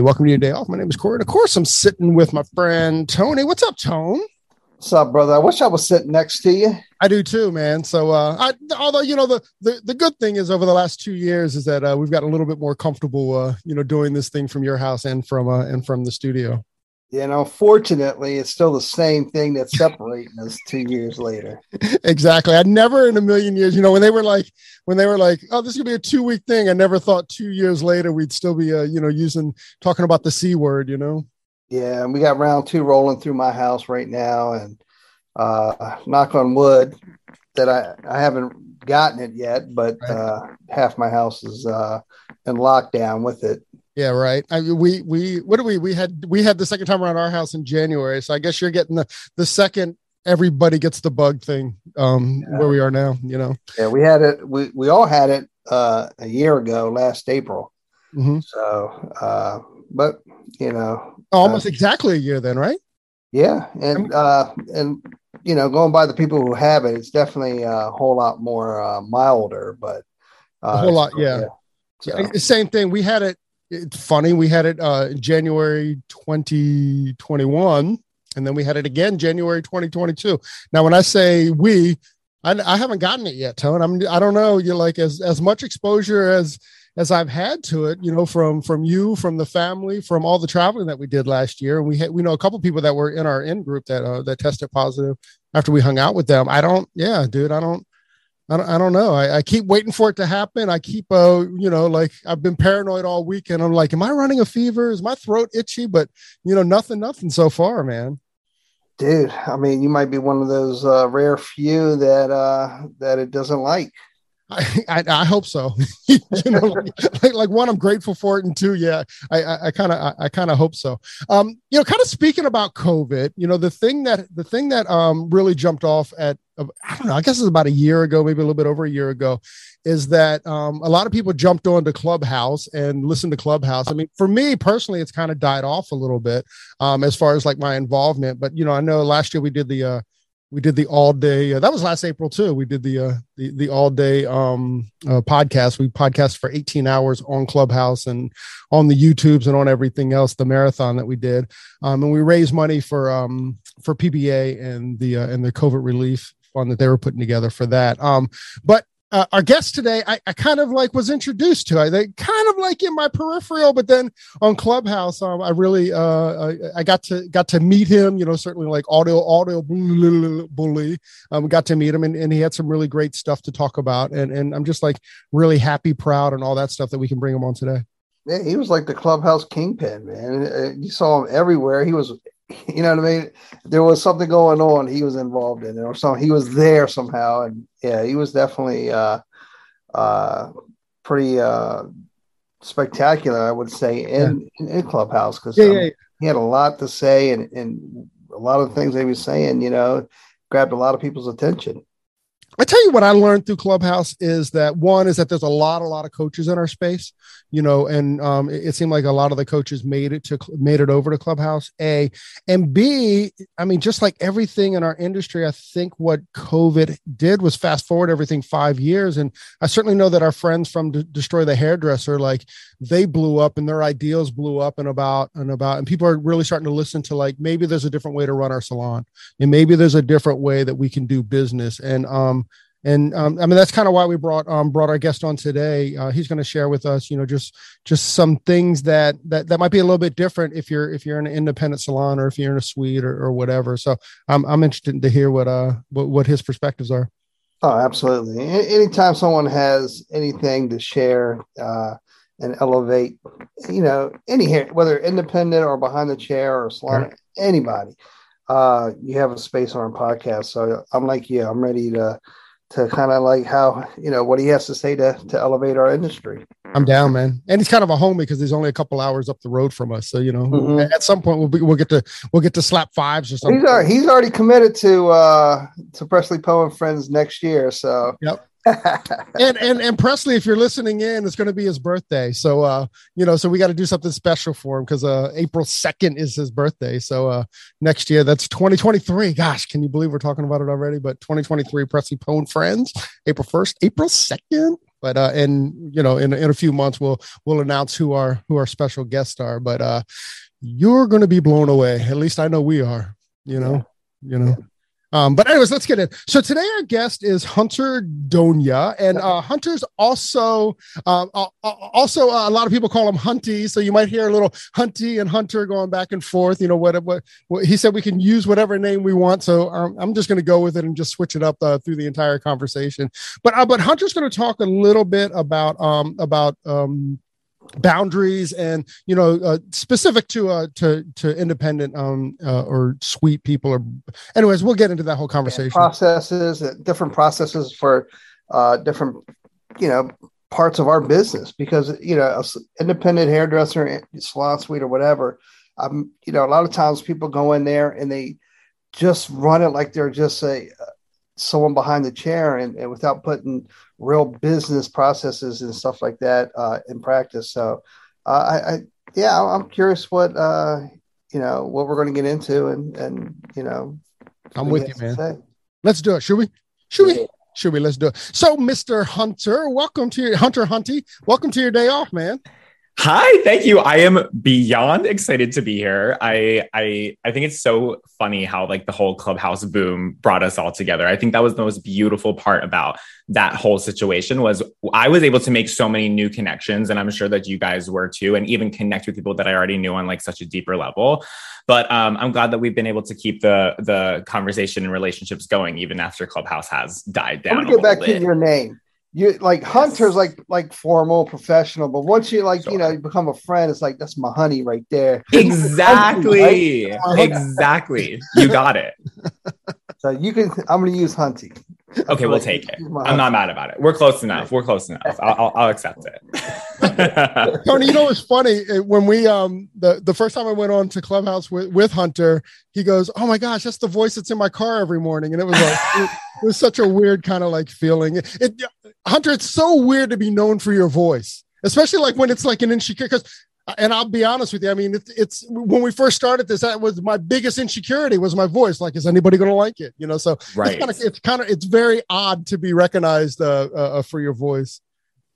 Welcome to your day off. My name is Corey. And of course, I'm sitting with my friend Tony. What's up, Tone? What's up, brother? I wish I was sitting next to you. I do too, man. So, uh, I, although you know the, the the good thing is over the last two years is that uh, we've got a little bit more comfortable, uh, you know, doing this thing from your house and from uh, and from the studio. You know, fortunately, it's still the same thing that's separating us two years later. exactly. I never in a million years, you know, when they were like, when they were like, oh, this is gonna be a two week thing. I never thought two years later we'd still be, uh, you know, using talking about the c word. You know. Yeah, and we got round two rolling through my house right now, and uh, knock on wood that I I haven't gotten it yet, but uh, half my house is uh, in lockdown with it. Yeah, right. I we we what do we we had we had the second time around our house in January. So I guess you're getting the the second everybody gets the bug thing um where we are now, you know. Yeah, we had it. We we all had it uh, a year ago, last April. Mhm. So, uh, but you know, Almost exactly a year then, right? Yeah, and uh, and you know, going by the people who have it, it's definitely a whole lot more uh, milder, but uh, A whole lot, yeah. So, Same thing. We had it it's funny, we had it uh in January 2021 and then we had it again January 2022. Now when I say we I, I haven't gotten it yet, Tone. I'm I don't know, you're like as as much exposure as as I've had to it, you know, from from you, from the family, from all the traveling that we did last year, and we had we know a couple people that were in our in group that uh, that tested positive after we hung out with them. I don't, yeah, dude, I don't, I don't, I don't know. I, I keep waiting for it to happen. I keep, uh, you know, like I've been paranoid all weekend. I'm like, am I running a fever? Is my throat itchy? But you know, nothing, nothing so far, man. dude, I mean, you might be one of those uh, rare few that uh, that it doesn't like. I, I, I hope so. you know, like, like, one, I'm grateful for it, and two, yeah, I kind of I, kind of hope so. Um, you know, kind of speaking about COVID, you know, the thing that the thing that um really jumped off at uh, I don't know, I guess it's about a year ago, maybe a little bit over a year ago, is that um a lot of people jumped onto Clubhouse and listened to Clubhouse. I mean, for me personally, it's kind of died off a little bit um as far as like my involvement. But you know, I know last year we did the uh we did the all day uh, that was last april too. We did the uh the, the all day um uh, podcast. We podcast for 18 hours on clubhouse and on the youtubes and on everything else the marathon that we did. Um and we raised money for um for pba and the uh, and the covid relief fund that they were putting together for that. Um but uh, our guest today, I, I kind of like was introduced to. I they kind of like in my peripheral, but then on Clubhouse, um, I really uh, I, I got to got to meet him. You know, certainly like audio audio bully. Um, got to meet him, and, and he had some really great stuff to talk about. And and I'm just like really happy, proud, and all that stuff that we can bring him on today. Yeah, he was like the clubhouse kingpin, man. Uh, You saw him everywhere. He was, you know what I mean. There was something going on. He was involved in it, or something. He was there somehow, and yeah, he was definitely uh, uh, pretty uh, spectacular, I would say, in in, in clubhouse because Yeah, yeah, yeah. he had a lot to say, and and a lot of the things he was saying, you know, grabbed a lot of people's attention. I tell you what I learned through Clubhouse is that one is that there's a lot, a lot of coaches in our space, you know, and um, it, it seemed like a lot of the coaches made it to made it over to Clubhouse. A and B, I mean, just like everything in our industry, I think what COVID did was fast forward everything five years, and I certainly know that our friends from De- Destroy the Hairdresser, like they blew up and their ideals blew up and about and about, and people are really starting to listen to like maybe there's a different way to run our salon, and maybe there's a different way that we can do business, and um and um, I mean that's kind of why we brought um, brought our guest on today. Uh, he's going to share with us, you know, just just some things that that that might be a little bit different if you're if you're in an independent salon or if you're in a suite or, or whatever. So I'm I'm interested to hear what uh what, what his perspectives are. Oh, absolutely. Anytime someone has anything to share uh, and elevate, you know, any hair, whether independent or behind the chair or salon, anybody, uh, you have a space on our podcast. So I'm like, yeah, I'm ready to to kind of like how you know what he has to say to to elevate our industry. I'm down, man. And he's kind of a homie because he's only a couple hours up the road from us. So you know, Mhm. at some point we'll be, we'll get to we'll get to slap fives or something. He's already, he's already committed to uh to Presley Poe and Friends next year. So Yep. And and and Presley, if you're listening in, it's going to be his birthday. So uh, you know, so we got to do something special for him because uh, April second is his birthday. So uh, next year, that's 2023. Gosh, can you believe we're talking about it already? But 2023, Presley Pone Friends, April 1st, April 2nd. But uh, and you know, in in a few months, we'll we'll announce who our who our special guests are. But uh, you're going to be blown away. At least I know we are. You know, you know. Um, but anyways, let's get in. So today our guest is Hunter Donia, and uh, Hunter's also uh, also uh, a lot of people call him Hunty. So you might hear a little Hunty and Hunter going back and forth. You know what? What, what he said we can use whatever name we want. So um, I'm just going to go with it and just switch it up uh, through the entire conversation. But uh, but Hunter's going to talk a little bit about um, about um, boundaries and you know uh, specific to uh to to independent um uh, or suite people or anyways we'll get into that whole conversation processes, uh, different processes for uh, different, you know, parts of our business because you know, independent hairdresser, eh, salon suite, or whatever. Um, you know, a lot of times people go in there and they just run it like they're just a someone behind the chair and, and without putting real business processes and stuff like that uh, in practice. So, uh, I, I yeah, I'm curious what uh, you know what we're going to get into and and you know. I'm with you, man. say. let's do it should we should we should we let's do it so mr hunter welcome to your hunter hunty welcome to your day off man Hi, thank you. I am beyond excited to be here. I I I think it's so funny how like the whole clubhouse boom brought us all together. I think that was the most beautiful part about that whole situation was I was able to make so many new connections and I'm sure that you guys were too and even connect with people that I already knew on like such a deeper level. But um, I'm glad that we've been able to keep the the conversation and relationships going even after Clubhouse has died down. I'm gonna get back little to your name. You like Hunter's like like formal, professional, but once you like you know you become a friend, it's like that's my honey right there. Exactly. exactly. You got it. So you can. I'm gonna use Hunty. Okay, we'll take it. I'm not mad about it. We're close enough. We're close enough. I'll, I'll, I'll accept it. Tony, you know what's funny? Uh, When we um the the first time I went on to Clubhouse with with Hunter, he goes, "Oh my gosh, that's the voice that's in my car every morning," and it was like it, it was such a weird kind of like feeling. It, it Hunter, it's so weird to be known for your voice, especially like when it's like an insecure. Because and I'll be honest with you, I mean, it's it's when we first started this, that was my biggest insecurity was my voice. Like, is anybody going to like it? You know, so right. it's kind of it's kind of it's very odd to be recognized uh, uh, for your voice.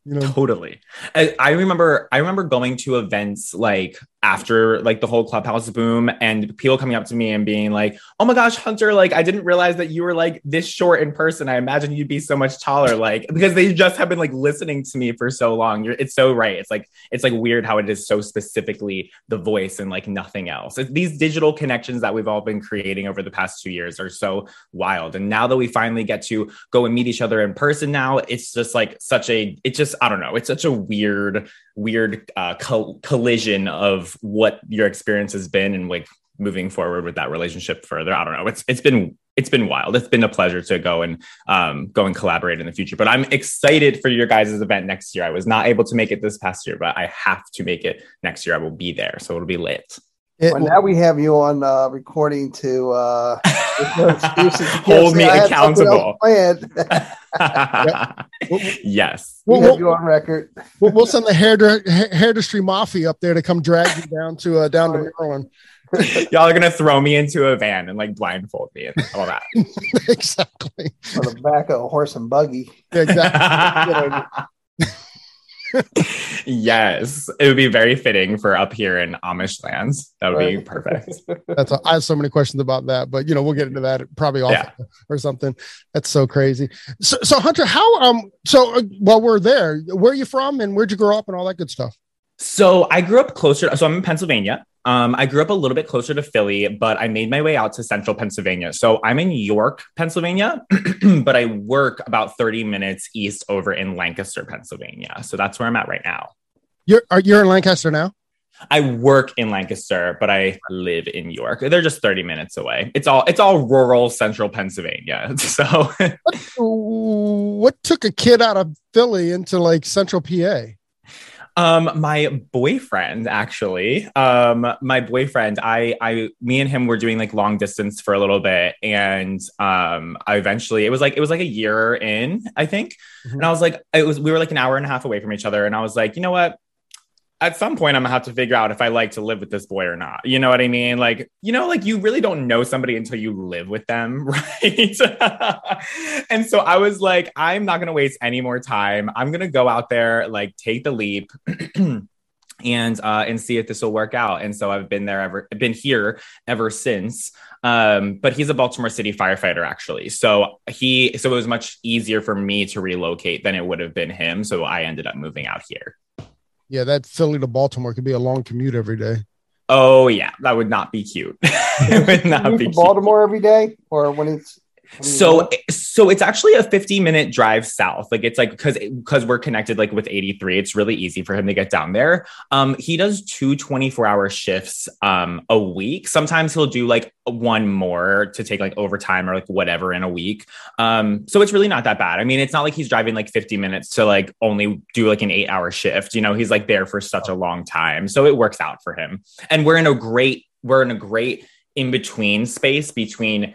You know, Totally. I, I remember I remember going to events like after like the whole clubhouse boom and people coming up to me and being like, "Oh my gosh, Hunter, like I didn't realize that you were like this short in person. I imagine you'd be so much taller." Like because they just have been like listening to me for so long. You're it's so right. It's like it's like weird how it is so specifically the voice and like nothing else. These digital connections that we've all been creating over the past 2 years are so wild. And now that we finally get to go and meet each other in person now, it's just like such a it's just I don't know. It's such a weird weird uh, col- collision of what your experience has been and like moving forward with that relationship further. I don't know. It's it's been it's been wild. It's been a pleasure to go and um, go and collaborate in the future. But I'm excited for your guys' event next year. I was not able to make it this past year, but I have to make it next year. I will be there, so it'll be lit. It- Well, now we have you on uh, recording to uh, there's no excuses. Can't Hold say, me "I had something else accountable. planned." yes. we Well, have you on record. We'll, we'll send the hair hair hair mafia up there to come drag you down to uh, down to Maryland. Y'all are gonna throw me into a van and like blindfold me and all that. exactly. on the back of a horse and buggy. Exactly. yes, it would be very fitting for up here in Amish lands. That would be perfect. That's a, I have so many questions about that, but you know we'll get into that probably off Yeah. or something. That's so crazy. So, so Hunter, how um so uh, while we're there, where are you from and where'd you grow up and all that good stuff? So I grew up closer. So I'm in Pennsylvania. Um, I grew up a little bit closer to Philly, but I made my way out to central Pennsylvania. So I'm in York, Pennsylvania, but I work about 30 minutes east over in Lancaster, Pennsylvania. So that's where I'm at right now. You're are you're in Lancaster now? I work in Lancaster, but I live in York. They're just 30 minutes away. It's all it's all rural central Pennsylvania. So what, what took a kid out of Philly into like central PA? Um, my boyfriend actually, um, my boyfriend, I, I, me and him were doing like long distance for a little bit, and um, I eventually, it was like it was like a year in, I think, mm-hmm. and I was like, it was we were like an hour and a half away from each other, and I was like, you know what, at some point I'm gonna have to figure out if I like to live with this boy or not. You know what I mean? Like, you know, like you really don't know somebody until you live with them, right? and so I was like, I'm not gonna waste any more time. I'm gonna go out there, like take the leap. and uh, and see if this will work out. And so I've been there ever been here ever since. Um, but he's a Baltimore City firefighter actually. So he so it was much easier for me to relocate than it would have been him. So I ended up moving out here. Yeah, that Philly to Baltimore could be a long commute every day. Oh yeah, that would not be cute. it would not be Baltimore every day, or when it's so so it's actually a 50 minute drive south. Like it's like because because we're connected like with 83 it's really easy for him to get down there. Um he does two 24 hour shifts um a week. Sometimes he'll do like one more to take like overtime or like whatever in a week. Um so it's really not that bad. I mean it's not like he's driving like 50 minutes to like only do like an eight hour shift. You know he's like there for such a long time. So it works out for him. And we're in a great we're in a great in between space between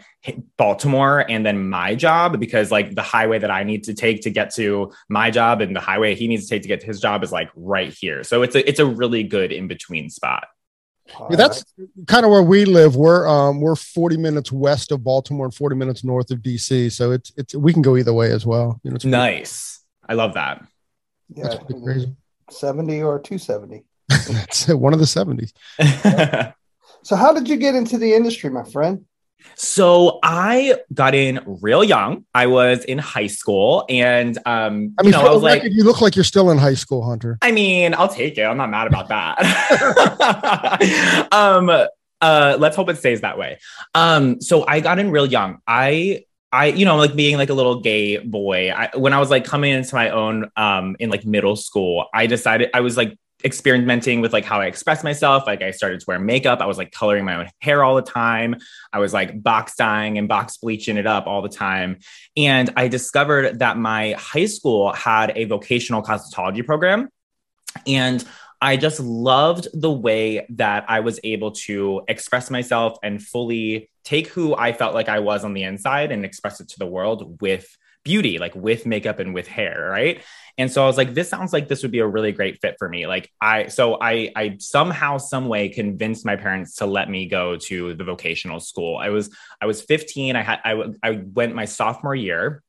Baltimore and then my job because like the highway that I need to take to get to my job and the highway he needs to take to get to his job is like right here. So it's a it's a really good in between spot. Yeah, that's kind of where we live. We're um we're 40 minutes west of Baltimore and 40 minutes north of DC. So it's it's we can go either way as well. You know, it's nice. I love that. Yeah, that's crazy. 70 or 270. That's one of the 70s. So, how did you get into the industry, my friend? So I got in real young. I was in high school, and um, I mean, you know, I was like, you look like you're still in high school, Hunter. I mean, I'll take it. I'm not mad about that. um, uh, let's hope it stays that way. Um, so I got in real young. I I, you know, like being like a little gay boy. I, when I was like coming into my own um, in like middle school, I decided I was like experimenting with like how I express myself. Like I started to wear makeup. I was like coloring my own hair all the time. I was like box dyeing and box bleaching it up all the time. And I discovered that my high school had a vocational cosmetology program. And I just loved the way that I was able to express myself and fully take who I felt like I was on the inside and express it to the world with beauty, like with makeup and with hair, right? And so I was like, this sounds like this would be a really great fit for me. Like I, so I, I somehow, some way convinced my parents to let me go to the vocational school. I was, I was 15. I had, I, I went my sophomore year.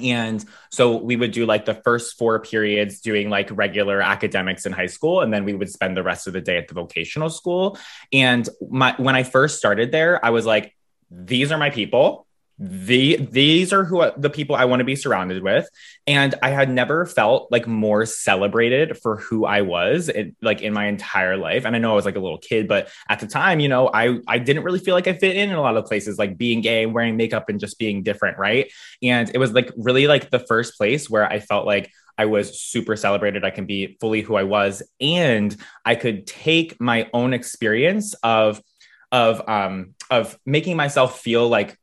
And so we would do like the first four periods doing like regular academics in high school. And then we would spend the rest of the day at the vocational school. And my, when I first started there, I was like, these are my people the these are who the people I want to be surrounded with and I had never felt like more celebrated for who I was in, like in my entire life and I know I was like a little kid but at the time you know I I didn't really feel like I fit in in a lot of places like being gay wearing makeup and just being different right and it was like really like the first place where I felt like I was super celebrated. I can be fully who I was, and I could take my own experience of of um of making myself feel like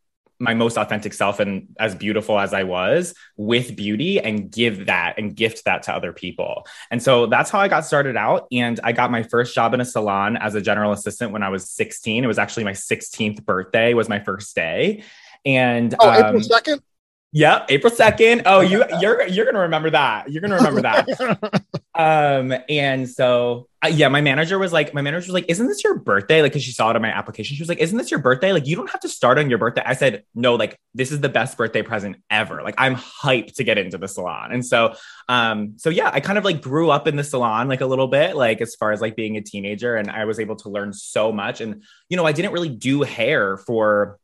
my most authentic self and as beautiful as I was with beauty and give that and gift that to other people. And so that's how I got started out. And I got my first job in a salon as a general assistant when I was 16. It was actually my 16th birthday was my first day. And oh, um, April 2nd? Yep, April 2nd. Oh, you you're you're going to remember that. You're going to remember that. um and so uh, yeah, my manager was like my manager was like, "Isn't this your birthday?" Like cuz she saw it on my application. She was like, "Isn't this your birthday? Like you don't have to start on your birthday." I said, "No, like this is the best birthday present ever. Like I'm hyped to get into the salon." And so um so yeah, I kind of like grew up in the salon like a little bit like as far as like being a teenager and I was able to learn so much and you know, I didn't really do hair for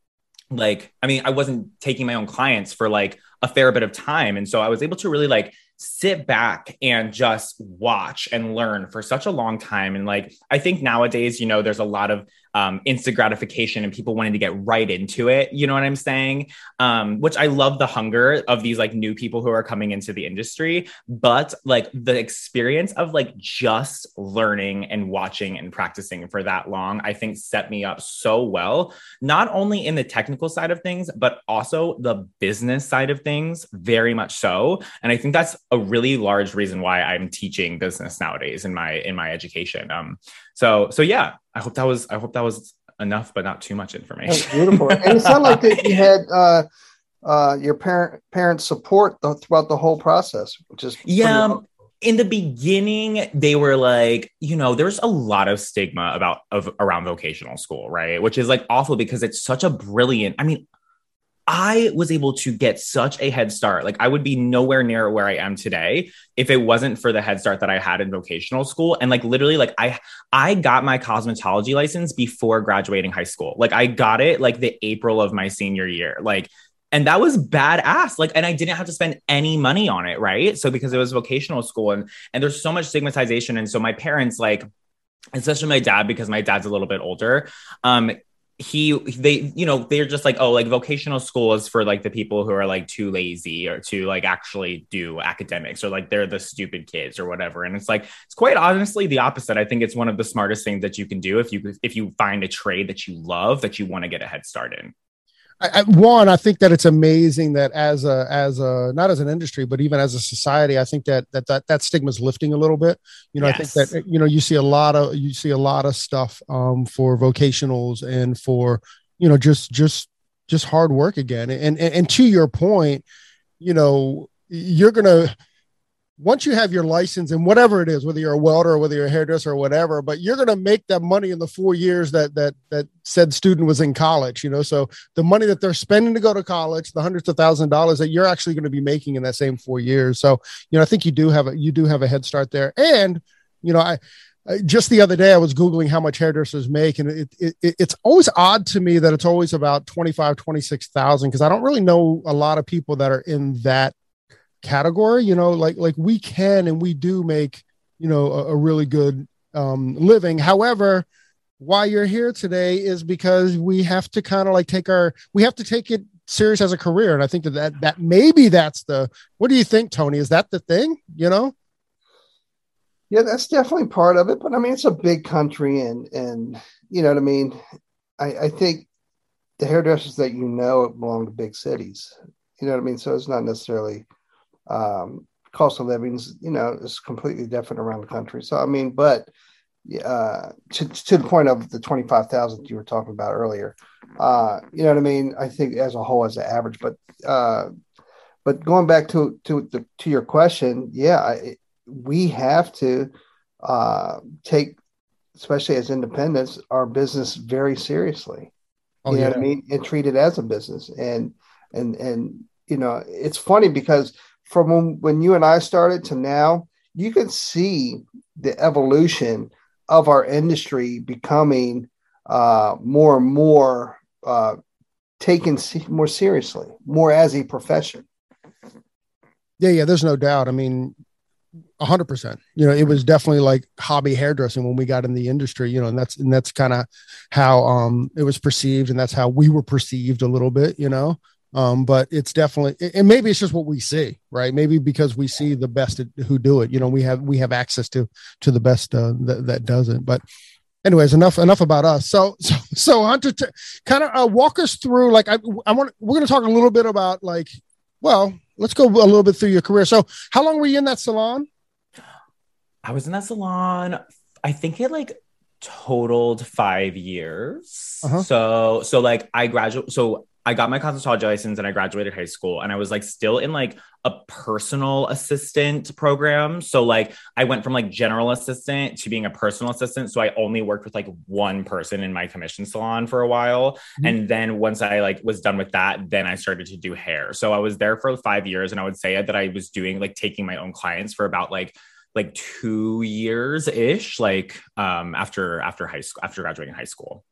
like i mean i wasn't taking my own clients for like a fair bit of time and so i was able to really like sit back and just watch and learn for such a long time. And like, I think nowadays, you know, there's a lot of um, instant gratification and people wanting to get right into it. You know what I'm saying? Um, which I love the hunger of these like new people who are coming into the industry. But like the experience of like just learning and watching and practicing for that long, I think set me up so well, not only in the technical side of things, but also the business side of things, very much so. And I think that's a really large reason why I'm teaching business nowadays in my in my education. Um, so so yeah, I hope that was I hope that was enough, but not too much information. That's beautiful. and it sounded like that you had uh, uh, your parent parents support throughout the whole process, which is yeah. Um, in the beginning, they were like, you know, there's a lot of stigma about of around vocational school, right? Which is like awful because it's such a brilliant. I mean, I was able to get such a head start. Like I would be nowhere near where I am today if it wasn't for the head start that I had in vocational school. And like literally, like I I got my cosmetology license before graduating high school. Like I got it like the April of my senior year. Like and that was badass like and i didn't have to spend any money on it right so because it was vocational school and and there's so much stigmatization and so my parents like especially my dad because my dad's a little bit older um he they you know they're just like oh like vocational school is for like the people who are like too lazy or to like actually do academics or like they're the stupid kids or whatever. And it's like it's quite honestly the opposite. I think it's one of the smartest things that you can do if you if you find a trade that you love that you want to get a head start in I, one, I think that it's amazing that as a as a not as an industry, but even as a society, I think that that that, that stigma is lifting a little bit. You know, yes. I think that you know you see a lot of you see a lot of stuff um, for vocationals and for you know just just just hard work again. And and, and to your point, you know, you're gonna once you have your license and whatever it is, whether you're a welder or whether you're a hairdresser or whatever, but you're going to make that money in the four years that that that said student was in college. You know, so the money that they're spending to go to college, the hundreds of thousand dollars that you're actually going to be making in that same four years. So you know, I think you do have a you do have a head start there. And you know, I just the other day I was googling how much hairdressers make, and it, it it's always odd to me that it's always about 25, 26,000 because I don't really know a lot of people that are in that category you know like like we can and we do make you know a, a really good um living. However why you're here today is because we have to kind of like take our we have to take it serious as a career. And i think that, that that maybe that's the what do you think tony? Is that the thing you know? Yeah that's definitely part of it. But i mean it's a big country and and you know what i mean? I i think the hairdressers that you know belong to big cities. You know what i mean? So it's not necessarily um, cost of living's you know is completely different around the country. So I mean, but uh, to to the point of the twenty five thousand you were talking about earlier, uh, you know what I mean. I think as a whole, as an average, but uh, but going back to to the, to your question, yeah, I, we have to uh, take, especially as independents, our business very seriously. Oh, you know yeah. what I mean, and treat it as a business. And and and you know, it's funny because from when, when you and I started to now, you can see the evolution of our industry becoming uh, more and more uh, taken more seriously, more as a profession. Yeah, yeah, there's no doubt. I mean, hundred percent. You know, it was definitely like hobby hairdressing when we got in the industry. You know, and that's and that's kind of how um it was perceived, and that's how we were perceived a little bit. You know, um, but it's definitely and maybe it's just what we see right? Maybe because we see the best who do it you know we have we have access to to the best uh, that, that does it but anyways enough enough about us. So so so hunter to kind of uh, walk us through like i i want we're going to talk a little bit about like well let's go a little bit through your career. So how long were you in that salon? I was in that salon i think it like totaled five years. Uh-huh. so so like i graduated so I got my cosmetology license and I graduated high school and I was like still in like a personal assistant program. So like I went from like general assistant to being a personal assistant. So I only worked with like one person in my commission salon for a while. Mm-hmm. And then once I like was done with that, then I started to do hair. So I was there for five years and I would say that I was doing like taking my own clients for about like like two years ish, like um after after high school after graduating high school.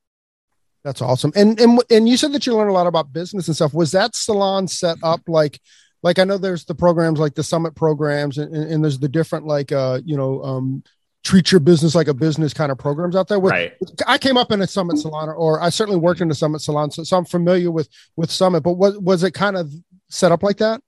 That's awesome. And and and you said that you learned a lot about business and stuff. Was that salon set up like like I know there's the programs like the summit programs and, and, and there's the different like uh you know um treat your business like a business kind of programs out there. With, Right. I came up in a summit salon, or I certainly worked in a summit salon, so, so I'm familiar with with summit. But was was it kind of set up like that?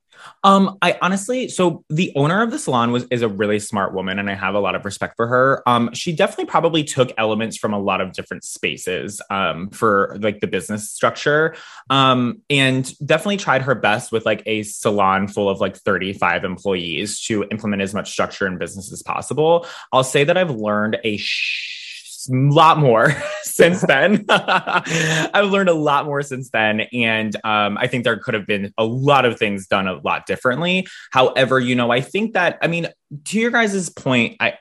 Um, I honestly, so the owner of the salon was is a really smart woman, and I have a lot of respect for her. Um, she definitely probably took elements from a lot of different spaces, um, for like the business structure, um, and definitely tried her best with like a salon full of like 35 employees to implement as much structure and business as possible. I'll say that I've learned a sh- lot more since then. I've learned a lot more since then. And um, I think there could have been a lot of things done a lot differently. However, you know, I think that, I mean, to your guys' point, I,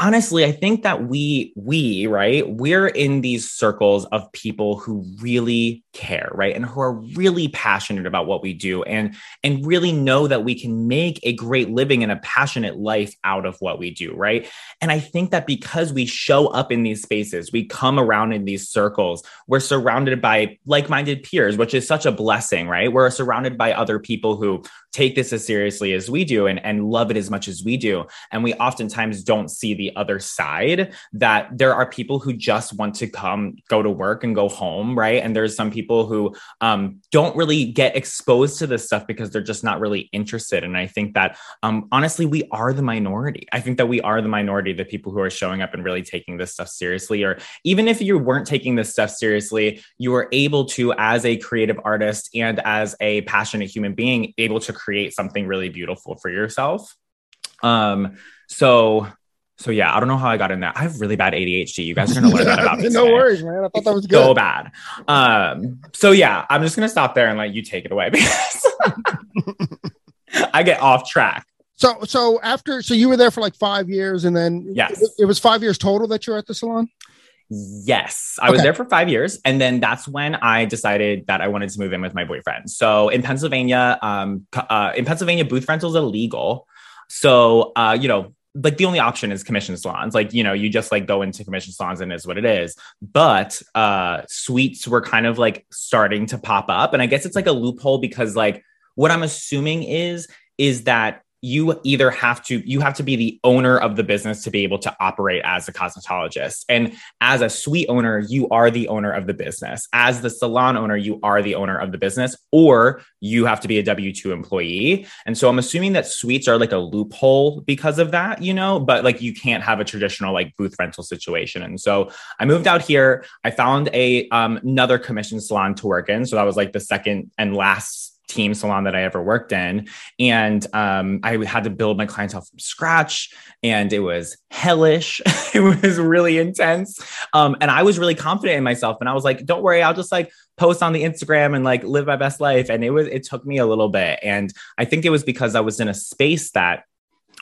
honestly i think that we we right we're in these circles of people who really care right and who are really passionate about what we do and and really know that we can make a great living and a passionate life out of what we do right? And i think that because we show up in these spaces we come around in these circles we're surrounded by like-minded peers which is such a blessing right? We're surrounded by other people who take this as seriously as we do and, and love it as much as we do. And we oftentimes don't see the other side that there are people who just want to come go to work and go home right? And there's some people who um, don't really get exposed to this stuff because they're just not really interested. And i think that um, honestly we are the minority. I think that we are the minority the people who are showing up and really taking this stuff seriously. Or even if you weren't taking this stuff seriously you were able to as a creative artist and as a passionate human being able to create something really beautiful for yourself um so so yeah i don't know how i got in there i have really bad adhd you guys are gonna learn that about me no today. worries, man. I thought that was good. so bad um so yeah i'm just gonna stop there and let you take it away because i get off track So so after so you were there for like five years, and then Yes. it, it was five years total that you were at the salon. Yes, I was there for five years, and then that's when I decided that I wanted to move in with my boyfriend. So in Pennsylvania, um, uh, in Pennsylvania, booth rentals illegal. So uh, you know, like the only option is commission salons. Like you know, you just like go into commission salons and is what it is. But uh, suites were kind of like starting to pop up, and I guess it's like a loophole because like what I'm assuming is is that you either have to you have to be the owner of the business to be able to operate as a cosmetologist. And as a suite owner you are the owner of the business. As the salon owner you are the owner of the business or you have to be a w2 employee. And so i'm assuming that suites are like a loophole because of that you know but like you can't have a traditional like booth rental situation. And so i moved out here. I found a um, another commission salon to work in. So that was like the second and last team salon that I ever worked in. And um, I had to build my clientele from scratch, and it was hellish. it was really intense. Um, and I was really confident in myself. And I was like, don't worry, I'll just like post on the Instagram and like live my best life. And it was, it took me a little bit. And I think it was because I was in a space that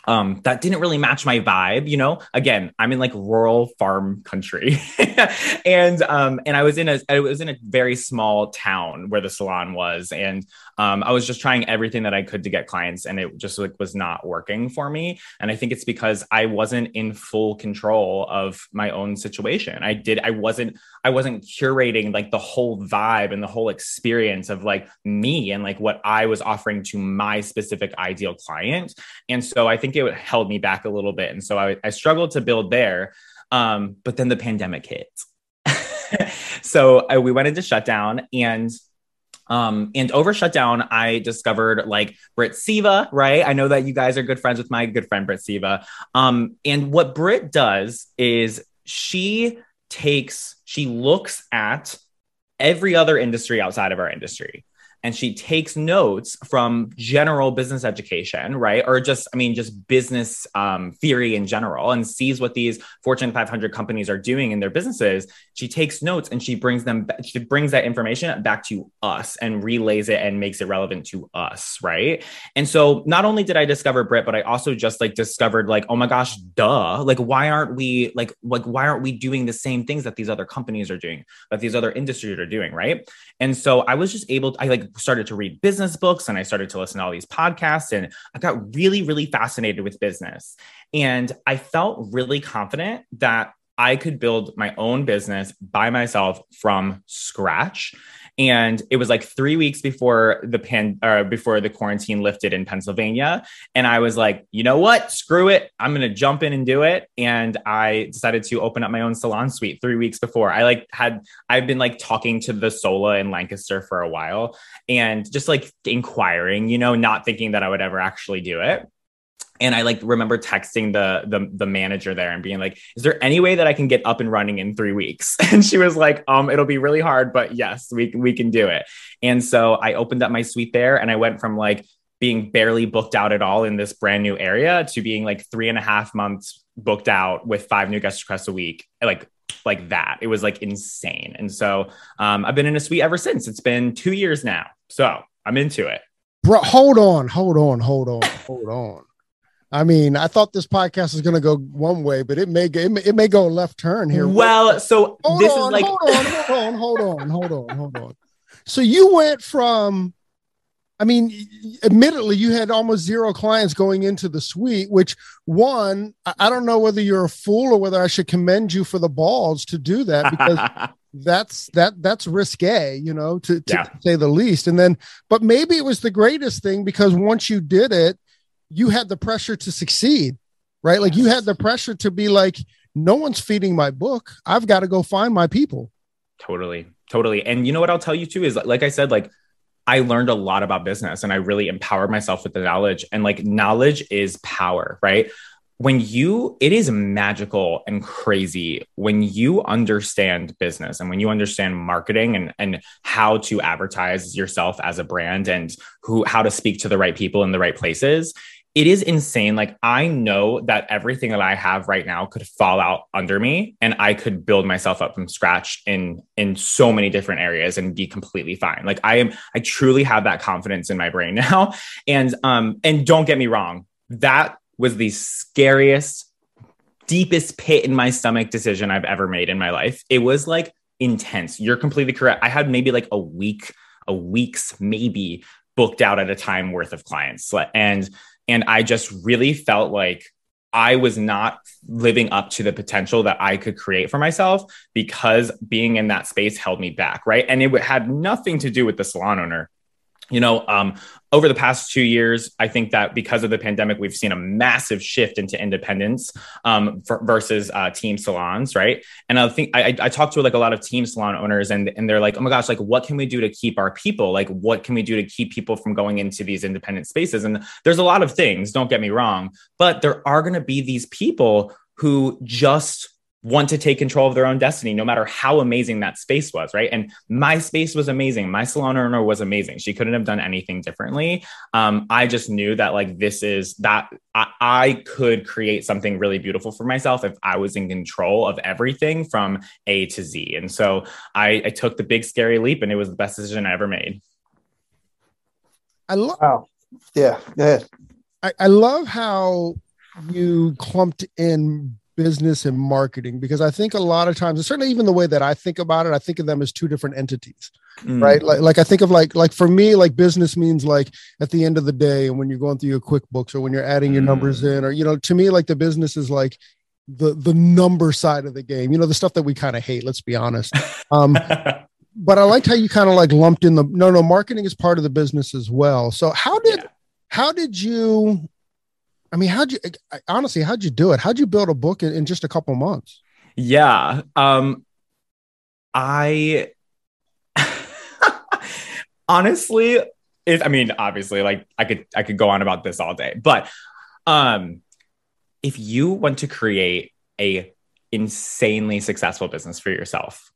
um that didn't really match my vibe you know? Again i'm in like rural farm country. And um and i was in a i was in a very small town where the salon was and um i was just trying everything that i could to get clients and it just like was not working for me. And i think it's because i wasn't in full control of my own situation. I did i wasn't i wasn't curating like the whole vibe and the whole experience of like me and like what i was offering to my specific ideal client. And so I think it held me back a little bit. And so I, I struggled to build there. Um, but then the pandemic hit. so I, we went into shutdown and um, and over shutdown, I discovered like Britt Seva, right? I know that you guys are good friends with my good friend Britt Seva. Um, and what Britt does is she takes, she looks at every other industry outside of our industry and she takes notes from general business education, right? Or just, I mean, just business um, theory in general and sees what these Fortune 500 companies are doing in their businesses. She takes notes and she brings them, she brings that information back to us and relays it and makes it relevant to us, right? And so not only did I discover Britt, but I also just like discovered like, oh my gosh, duh. Like, why aren't we like, like, why aren't we doing the same things that these other companies are doing, that these other industries are doing, right? And so I was just able to, I like started to read business books and I started to listen to all these podcasts and I got really, really fascinated with business. And I felt really confident that I could build my own business by myself from scratch. And it was like three weeks before the pan or before the quarantine lifted in Pennsylvania. And I was like, you know what? Screw it. I'm gonna jump in and do it. And I decided to open up my own salon suite three weeks before. I like had I've been like talking to the Sola in Lancaster for a while and just like inquiring, you know, not thinking that I would ever actually do it and I like remember texting the, the the manager there and being like, "Is there any way that I can get up and running in three weeks?" And she was like, "Um, it'll be really hard, but yes, we we can do it." And so I opened up my suite there, and I went from like being barely booked out at all in this brand new area to being like three and a half months booked out with five new guest requests a week, like like that. It was like insane. And so um, I've been in a suite ever since. It's been two years now, so I'm into it. Bro, hold on, hold on, hold on, hold on. I mean, I thought this podcast was going to go one way, but it may, it may it may go left turn here. Well, so hold this on, is like hold on, hold on, hold on, hold on, hold on. So you went from, I mean, admittedly, you had almost zero clients going into the suite. Which one, I don't know whether you're a fool or whether I should commend you for the balls to do that because that's that that's risque, you know, to, to Yeah. say the least. And then, but maybe it was the greatest thing because once you did it, you had the pressure to succeed, right? Like you had the pressure to be like, no one's feeding my book. I've got to go find my people. Totally. Totally. And you know what I'll tell you too is like I said, like I learned a lot about business and I really empowered myself with the knowledge. And like knowledge is power, right? When you, it is magical and crazy when you understand business and when you understand marketing and, and how to advertise yourself as a brand and who, how to speak to the right people in the right places. It is insane. Like, I know that everything that I have right now could fall out under me and I could build myself up from scratch in in so many different areas and be completely fine. Like I am I truly have that confidence in my brain now. And um and don't get me wrong, that was the scariest deepest pit in my stomach decision I've ever made in my life. It was like intense. You're completely correct. I had maybe like a week, a week's maybe booked out at a time worth of clients. And and I just really felt like I was not living up to the potential that I could create for myself because being in that space held me back, right? And it had nothing to do with the salon owner. You know, um, over the past two years, I think that because of the pandemic, we've seen a massive shift into independence um, ver- versus uh, team salons, right? And I think I I talked to like a lot of team salon owners, and and they're like, "Oh my gosh, like what can we do to keep our people? Like what can we do to keep people from going into these independent spaces?" And there's a lot of things. Don't get me wrong, but there are going to be these people who just want to take control of their own destiny, no matter how amazing that space was, right? And my space was amazing. My salon owner was amazing. She couldn't have done anything differently. Um, I just knew that like this is that I, I could create something really beautiful for myself if I was in control of everything from A to Z. And so I, I took the big scary leap, and it was the best decision I ever made. I love Wow. Yeah. Yeah. I, I love how you clumped in business and marketing because I think a lot of times, and certainly even the way that I think about it, I think of them as two different entities, Mm. right? Like, like I think of like, like for me, like business means like at the end of the day, and when you're going through your QuickBooks or when you're adding your numbers in, or you know, to me, like the business is like the the number side of the game. You know, the stuff that we kind of hate. Let's be honest. Um, but I liked how you kind of like lumped in the no, no, marketing is part of the business as well. So how did Yeah. how did you? I mean, how'd you honestly? How'd you do it? How'd you build a book in, in just a couple months? Yeah. Um I honestly if I mean obviously like I could I could go on about this all day, but um if you want to create a insanely successful business for yourself,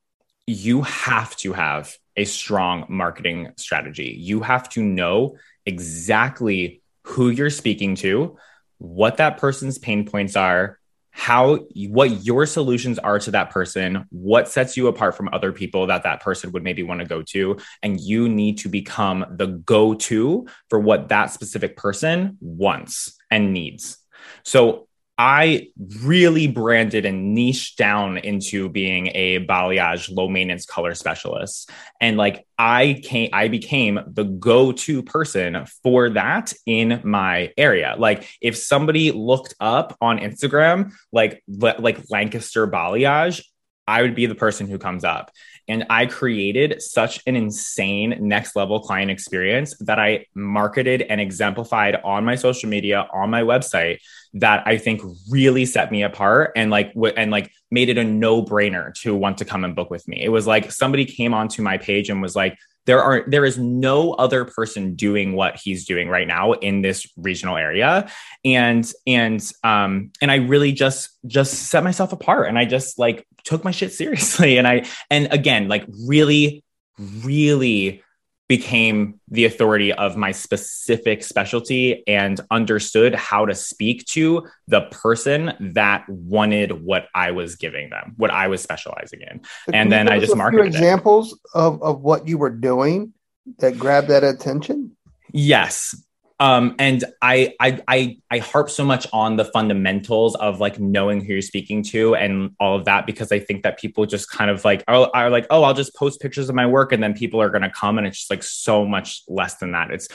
you have to have a strong marketing strategy. You have to know exactly who you're speaking to, what that person's pain points are, how what your solutions are to that person what sets you apart from other people that that person would maybe want to go to and you need to become the go-to for what that specific person wants and needs. So I really branded and niched down into being a balayage low maintenance color specialist. And like I came, I became the go-to person for that in my area. Like if somebody looked up on Instagram, like, like Lancaster balayage, I would be the person who comes up. And I created such an insane next level client experience that I marketed and exemplified on my social media, on my website, that I think really set me apart and like w- and like made it a no brainer to want to come and book with me. It was like somebody came onto my page and was like, there are there is no other person doing what he's doing right now in this regional area. And and um and i really just just set myself apart and i just like took my shit seriously. And i and again like really really became the authority of my specific specialty and understood how to speak to the person that wanted what I was giving them, what I was specializing in. and then I just marketed examples of, of what you were doing that grabbed that attention. Yes. Um, and I, I I I harp so much on the fundamentals of like knowing who you're speaking to and all of that because I think that people just kind of like are, are like oh I'll just post pictures of my work and then people are gonna come and it's just like so much less than that. It's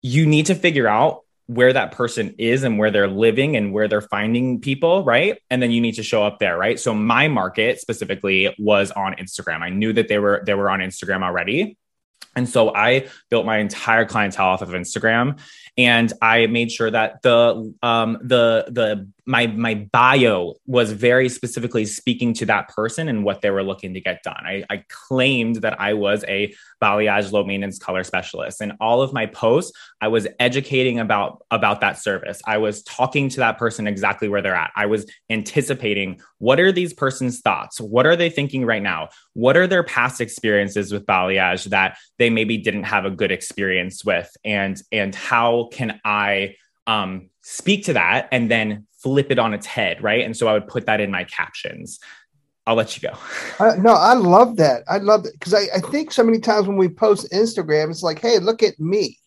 you need to figure out where that person is and where they're living and where they're finding people, right? And then you need to show up there, right? So my market specifically was on Instagram. I knew that they were they were on Instagram already. And so I built my entire clientele off of Instagram and I made sure that the um, the the my my bio was very specifically speaking to that person and what they were looking to get done. I, I claimed that I was a balayage low maintenance color specialist, and all of my posts, I was educating about about that service. I was talking to that person exactly where they're at. I was anticipating what are these person's thoughts, what are they thinking right now, what are their past experiences with balayage that they maybe didn't have a good experience with, and and how can I um, speak to that and then flip it on its head, right? And so I would put that in my captions. I'll let you go. Uh, no, I love that. I love it because I, I think so many times when we post Instagram, it's like, hey, look at me.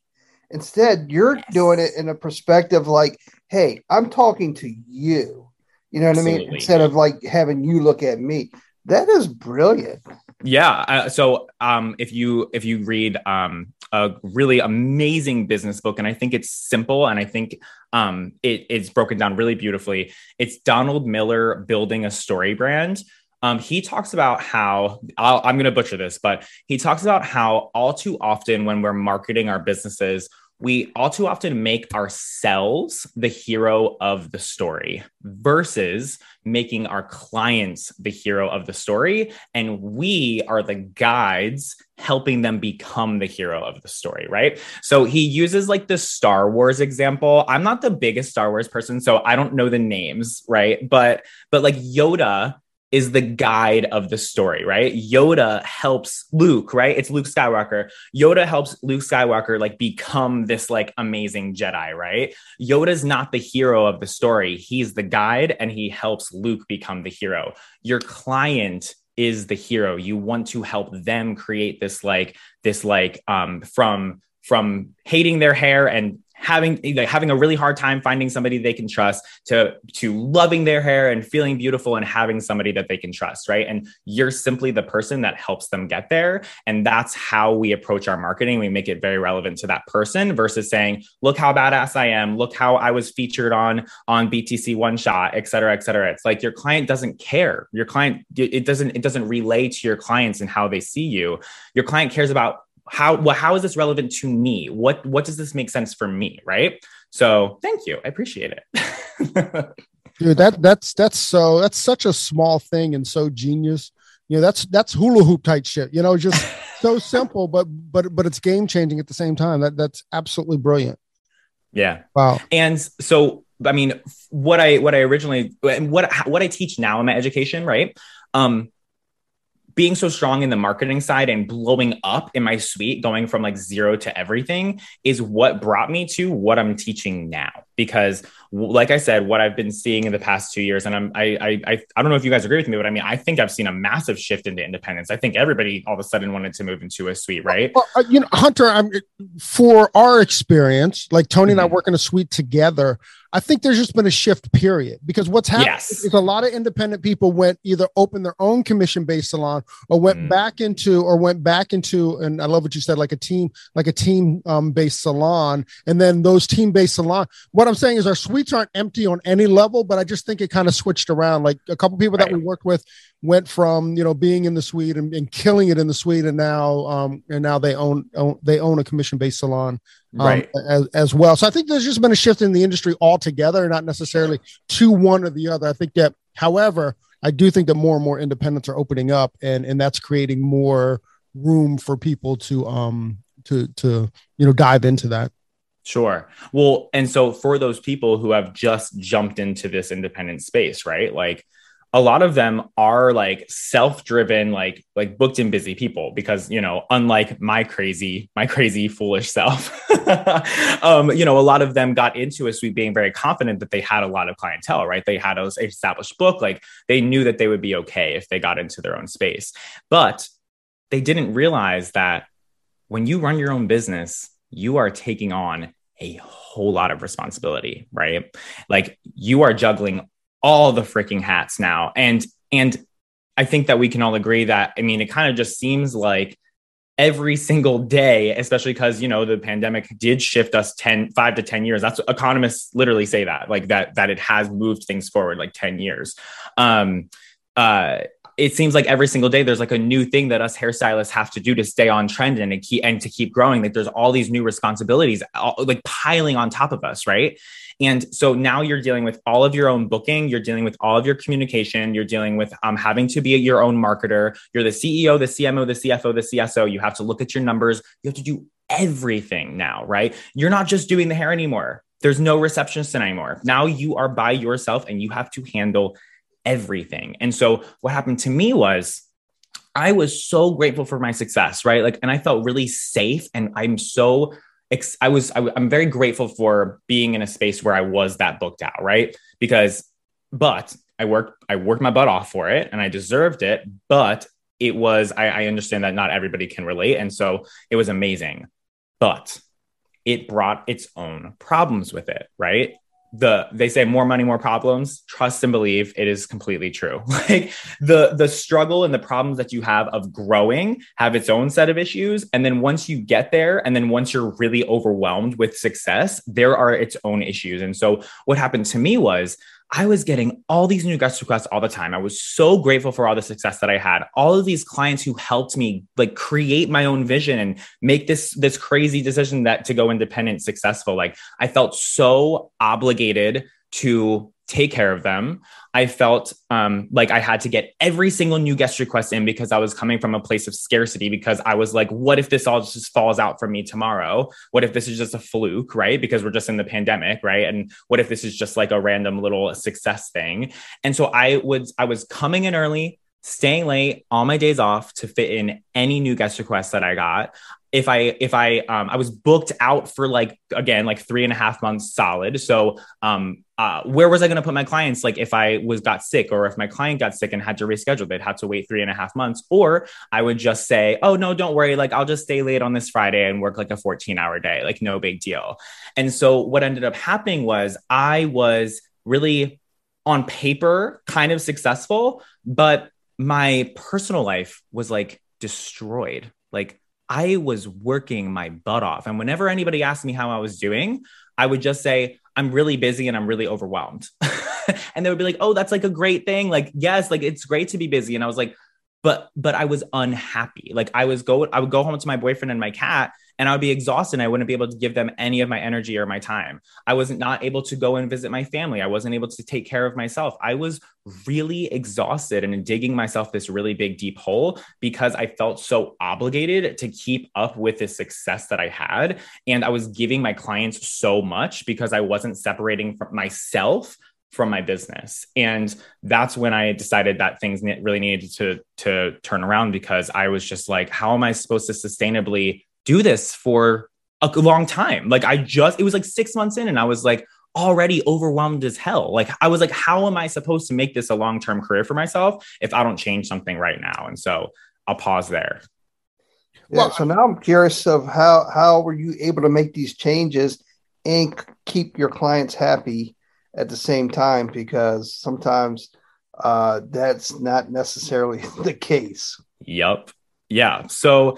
Instead, you're yes. doing it in a perspective like, hey, I'm talking to you. You know what Absolutely. I mean? Instead of like having you look at me. That is brilliant. Yeah. Uh, so um, if you if you read um, a really amazing business book, and I think it's simple, and I think um, it, it's broken down really beautifully. It's Donald Miller building a story brand. Um, he talks about how i am going to butcher this, but he talks about how all too often when we're marketing our businesses, we all too often make ourselves the hero of the story versus making our clients the hero of the story. And we are the guides helping them become the hero of the story, right? So he uses like the Star Wars example. I'm not the biggest Star Wars person, so I don't know the names, right? But but like Yoda is the guide of the story, right? Yoda helps Luke, right? It's Luke Skywalker. Yoda helps Luke Skywalker like become this like amazing Jedi, right? Yoda's not the hero of the story. He's the guide and he helps Luke become the hero. Your client is the hero. You want to help them create this like this like um from from hating their hair and having like, having a really hard time finding somebody they can trust to to loving their hair and feeling beautiful and having somebody that they can trust right? And you're simply the person that helps them get there. And that's how we approach our marketing. We make it very relevant to that person versus saying look how badass i am. Look how i was featured on on btc one shot et cetera et cetera. It's like your client doesn't care. Your client it doesn't it doesn't relay to your clients and how they see you. Your client cares about how well, how is this relevant to me? What what does this make sense for me? Right. So thank you. I appreciate it. Dude, that that's that's so that's such a small thing and so genius. You know, that's that's hula hoop type shit. You know, just so simple, but but but it's game changing at the same time. That that's absolutely brilliant. Yeah. Wow. And so I mean, what I what I originally what what I teach now in my education, right? Um, being so strong in the marketing side and blowing up in my suite, going from like zero to everything, is what brought me to what I'm teaching now. Because, like I said, what I've been seeing in the past two years, and I'm, I, I, I, I don't know if you guys agree with me, but I mean, I think I've seen a massive shift into independence. I think everybody all of a sudden wanted to move into a suite, right? Well, uh, you know, Hunter, I'm for our experience, like Tony mm-hmm. and I mm-hmm. work in a suite together. I think there's just been a shift period because what's happened yes. is a lot of independent people went either open their own commission based salon or went mm. back into or went back into and I love what you said like a team like a team um, based salon and then those team based salon what I'm saying is our suite aren't empty on any level, but I just think it kind of switched around. Like a couple people right. that we worked with went from you know being in the suite and, and killing it in the suite, and now um, and now they own, own they own a commission based salon um, right. as, as well. So I think there's just been a shift in the industry altogether, not necessarily to one or the other. I think that, however, I do think that more and more independents are opening up, and and that's creating more room for people to um to to you know dive into that. Sure. Well, and so for those people who have just jumped into this independent space, right? Like a lot of them are like self-driven like like booked and busy people because you know unlike my crazy my crazy foolish self um you know a lot of them got into a suite being very confident that they had a lot of clientele right they had an established book like they knew that they would be okay if they got into their own space but they didn't realize that when you run your own business you are taking on a whole lot of responsibility, right? Like you are juggling all the freaking hats now. And and I think that we can all agree that I mean it kind of just seems like every single day, especially because you know the pandemic did shift us 10, 5 to 10 years. That's economists literally say that, like that, that it has moved things forward like 10 years. Um uh it seems like every single day there's like a new thing that us hairstylists have to do to stay on trend and to keep and to keep growing. Like there's all these new responsibilities all, like piling on top of us, right? And so now you're dealing with all of your own booking, you're dealing with all of your communication, you're dealing with um, having to be your own marketer. You're the CEO, the CMO, the CFO, the CSO. You have to look at your numbers. You have to do everything now, right? You're not just doing the hair anymore. There's no receptionist anymore. Now you are by yourself and you have to handle everything. And so what happened to me was I was so grateful for my success, right? Like, and I felt really safe. And I'm so, I was, I, I'm very grateful for being in a space where I was that booked out, right? Because, but I worked, I worked my butt off for it and I deserved it. But it was, I, I understand that not everybody can relate. And so it was amazing. But it brought its own problems with it, right? The they say more money more problems. Trust and believe it is completely true. Like the the struggle and the problems that you have of growing have its own set of issues. And then once you get there and then once you're really overwhelmed with success there are its own issues. And so what happened to me was I was getting all these new guest requests all the time. I was so grateful for all the success that I had. All of these clients who helped me like create my own vision and make this this crazy decision that to go independent successful. Like I felt so obligated to take care of them. I felt um, like I had to get every single new guest request in because I was coming from a place of scarcity. Because I was like, what if this all just falls out from me tomorrow? What if this is just a fluke, right? Because we're just in the pandemic, right? And what if this is just like a random little success thing? And so I would, I was coming in early, staying late on my days off to fit in any new guest requests that I got if I if I um I was booked out for like again like three and a half months solid. So um uh where was I gonna put my clients like if I was got sick or if my client got sick and had to reschedule, they'd have to wait three and a half months. Or I would just say, oh no, don't worry, like I'll just stay late on this Friday and work like a 14 hour day, like no big deal. And so what ended up happening was I was really on paper kind of successful, but my personal life was like destroyed. Like I was working my butt off. And whenever anybody asked me how I was doing, I would just say, I'm really busy and I'm really overwhelmed. and they would be like, oh, that's like a great thing. Like, yes, like it's great to be busy. And I was like, but, but I was unhappy. Like I was go, I would go home to my boyfriend and my cat and I would be exhausted. And I wouldn't be able to give them any of my energy or my time. I was not able to go and visit my family. I wasn't able to take care of myself. I was really exhausted and digging myself this really big, deep hole because I felt so obligated to keep up with the success that I had. And I was giving my clients so much because I wasn't separating from myself from my business and that's when i decided that things really needed to to turn around because i was just like how am i supposed to sustainably do this for a long time. Like I just, it was like six months in and I was like already overwhelmed as hell. Like I was like, how am I supposed to make this a long term career for myself if I don't change something right now? And so I'll pause there. Yeah, well, so now I'm curious of how how were you able to make these changes and keep your clients happy at the same time because sometimes uh, that's not necessarily the case. Yep. Yeah. So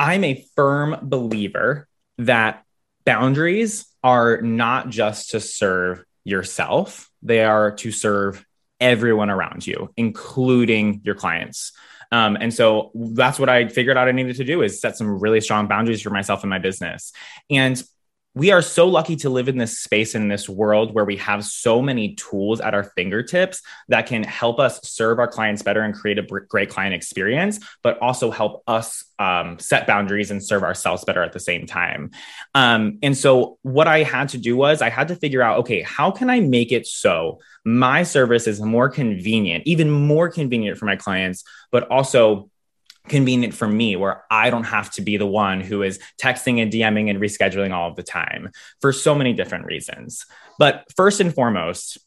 I'm a firm believer that boundaries are not just to serve yourself, they are to serve everyone around you, including your clients. Um, and so that's what I figured out I needed to do is set some really strong boundaries for myself and my business. And we are so lucky to live in this space in this world where we have so many tools at our fingertips that can help us serve our clients better and create a great client experience, but also help us um, set boundaries and serve ourselves better at the same time. Um, and so, what I had to do was I had to figure out okay, how can I make it so my service is more convenient, even more convenient for my clients, but also convenient for me where I don't have to be the one who is texting and DMing and rescheduling all of the time for so many different reasons. But first and foremost,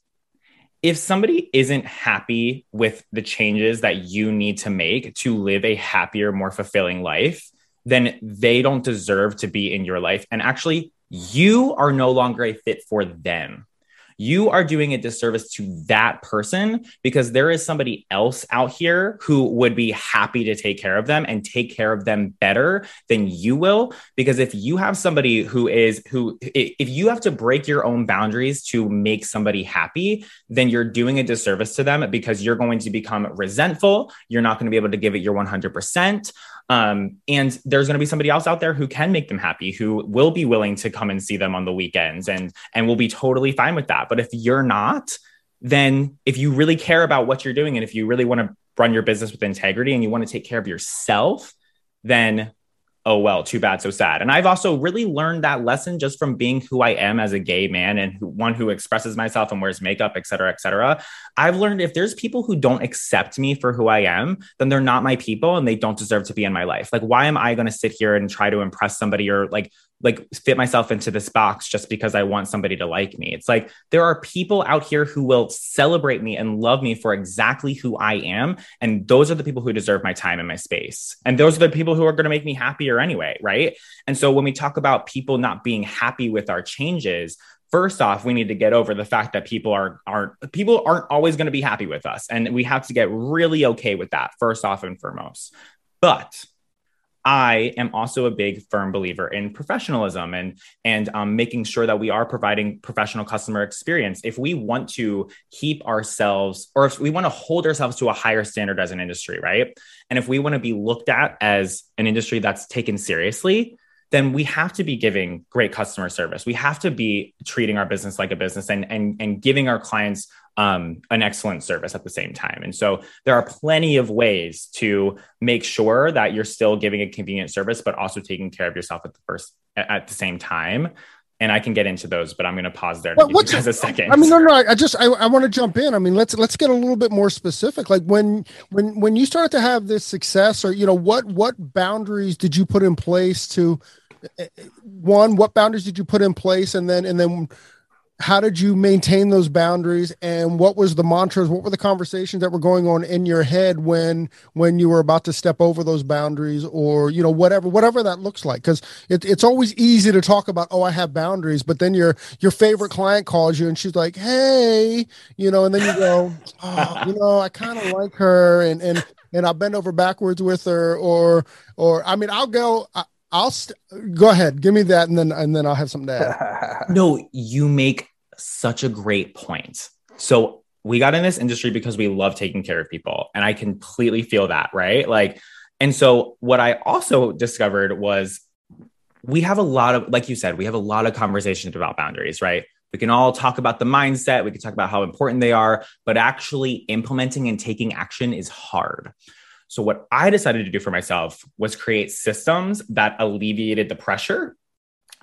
if somebody isn't happy with the changes that you need to make to live a happier, more fulfilling life, then they don't deserve to be in your life. And actually, you are no longer a fit for them you are doing a disservice to that person because there is somebody else out here who would be happy to take care of them and take care of them better than you will. Because if you have somebody who is, who, if you have to break your own boundaries to make somebody happy, then you're doing a disservice to them because you're going to become resentful. You're not going to be able to give it your 100%. Um, and there's going to be somebody else out there who can make them happy, who will be willing to come and see them on the weekends and and will be totally fine with that. But if you're not, then if you really care about what you're doing and if you really want to run your business with integrity and you want to take care of yourself, then oh well too bad so sad. And i've also really learned that lesson just from being who i am as a gay man and who, one who expresses myself and wears makeup et cetera et cetera. I've learned if there's people who don't accept me for who i am then they're not my people and they don't deserve to be in my life. Like why am i going to sit here and try to impress somebody or like like fit myself into this box just because I want somebody to like me. It's like there are people out here who will celebrate me and love me for exactly who I am. And those are the people who deserve my time and my space. And those are the people who are going to make me happier anyway. Right. And so when we talk about people not being happy with our changes, first off we need to get over the fact that people are aren't people aren't always going to be happy with us and we have to get really okay with that first off and foremost but I am also a big firm believer in professionalism and and um, making sure that we are providing professional customer experience. If we want to keep ourselves, or if we want to hold ourselves to a higher standard as an industry, right? And if we want to be looked at as an industry that's taken seriously, then we have to be giving great customer service. We have to be treating our business like a business and and and giving our clients um, an excellent service at the same time. And so there are plenty of ways to make sure that you're still giving a convenient service, but also taking care of yourself at the first at the same time. And I can get into those, but I'm going to pause there give you a second. I mean, no, no. I just I, I want to jump in. I mean, let's let's get a little bit more specific. Like when when when you started to have this success, or you know, what what boundaries did you put in place to one? What boundaries did you put in place, and then and then how did you maintain those boundaries? And what was the mantras? What were the conversations that were going on in your head when when you were about to step over those boundaries or you know whatever whatever that looks like? Because it, it's always easy to talk about oh i have boundaries but then your your favorite client calls you and she's like hey you know and then you go oh, you know i kind of like her and and and i'll bend over backwards with her or or i mean i'll go I, I'll st- go ahead. Give me that, and then and then I'll have something to add. no, you make such a great point. So we got in this industry because we love taking care of people, and I completely feel that, right? Like, and so what I also discovered was we have a lot of, like you said, we have a lot of conversations about boundaries, right? We can all talk about the mindset, we can talk about how important they are, but actually implementing and taking action is hard. So, what I decided to do for myself was create systems that alleviated the pressure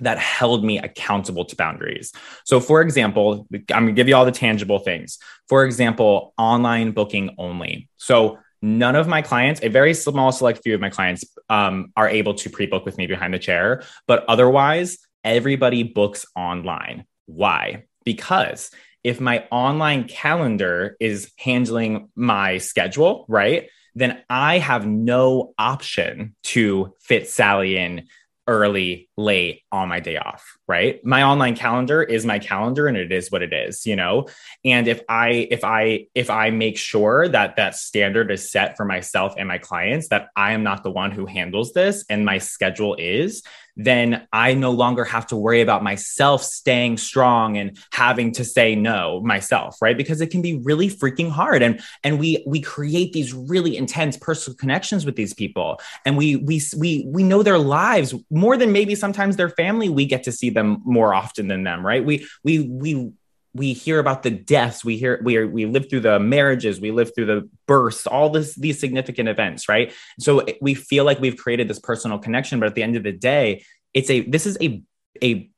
that held me accountable to boundaries. So, for example, I'm gonna give you all the tangible things. For example, online booking only. So, none of my clients, a very small select few of my clients, um, are able to pre book with me behind the chair, but otherwise, everybody books online. Why? Because if my online calendar is handling my schedule, right? Then I have no option to fit Sally in early, late on my day off, right? My online calendar is my calendar and it is what it is, you know? And if I if I if I make sure that that standard is set for myself and my clients that I am not the one who handles this and my schedule is, then I no longer have to worry about myself staying strong and having to say no myself, right? Because it can be really freaking hard. And and we we create these really intense personal connections with these people. And we we we we know their lives more than maybe sometimes their family. We get to see them more often than them, right? We we we we hear about the deaths we hear we are, we live through the marriages we live through the births all this these significant events right? So eh, we feel like we've created this personal connection but at the end of the day it's a this is a a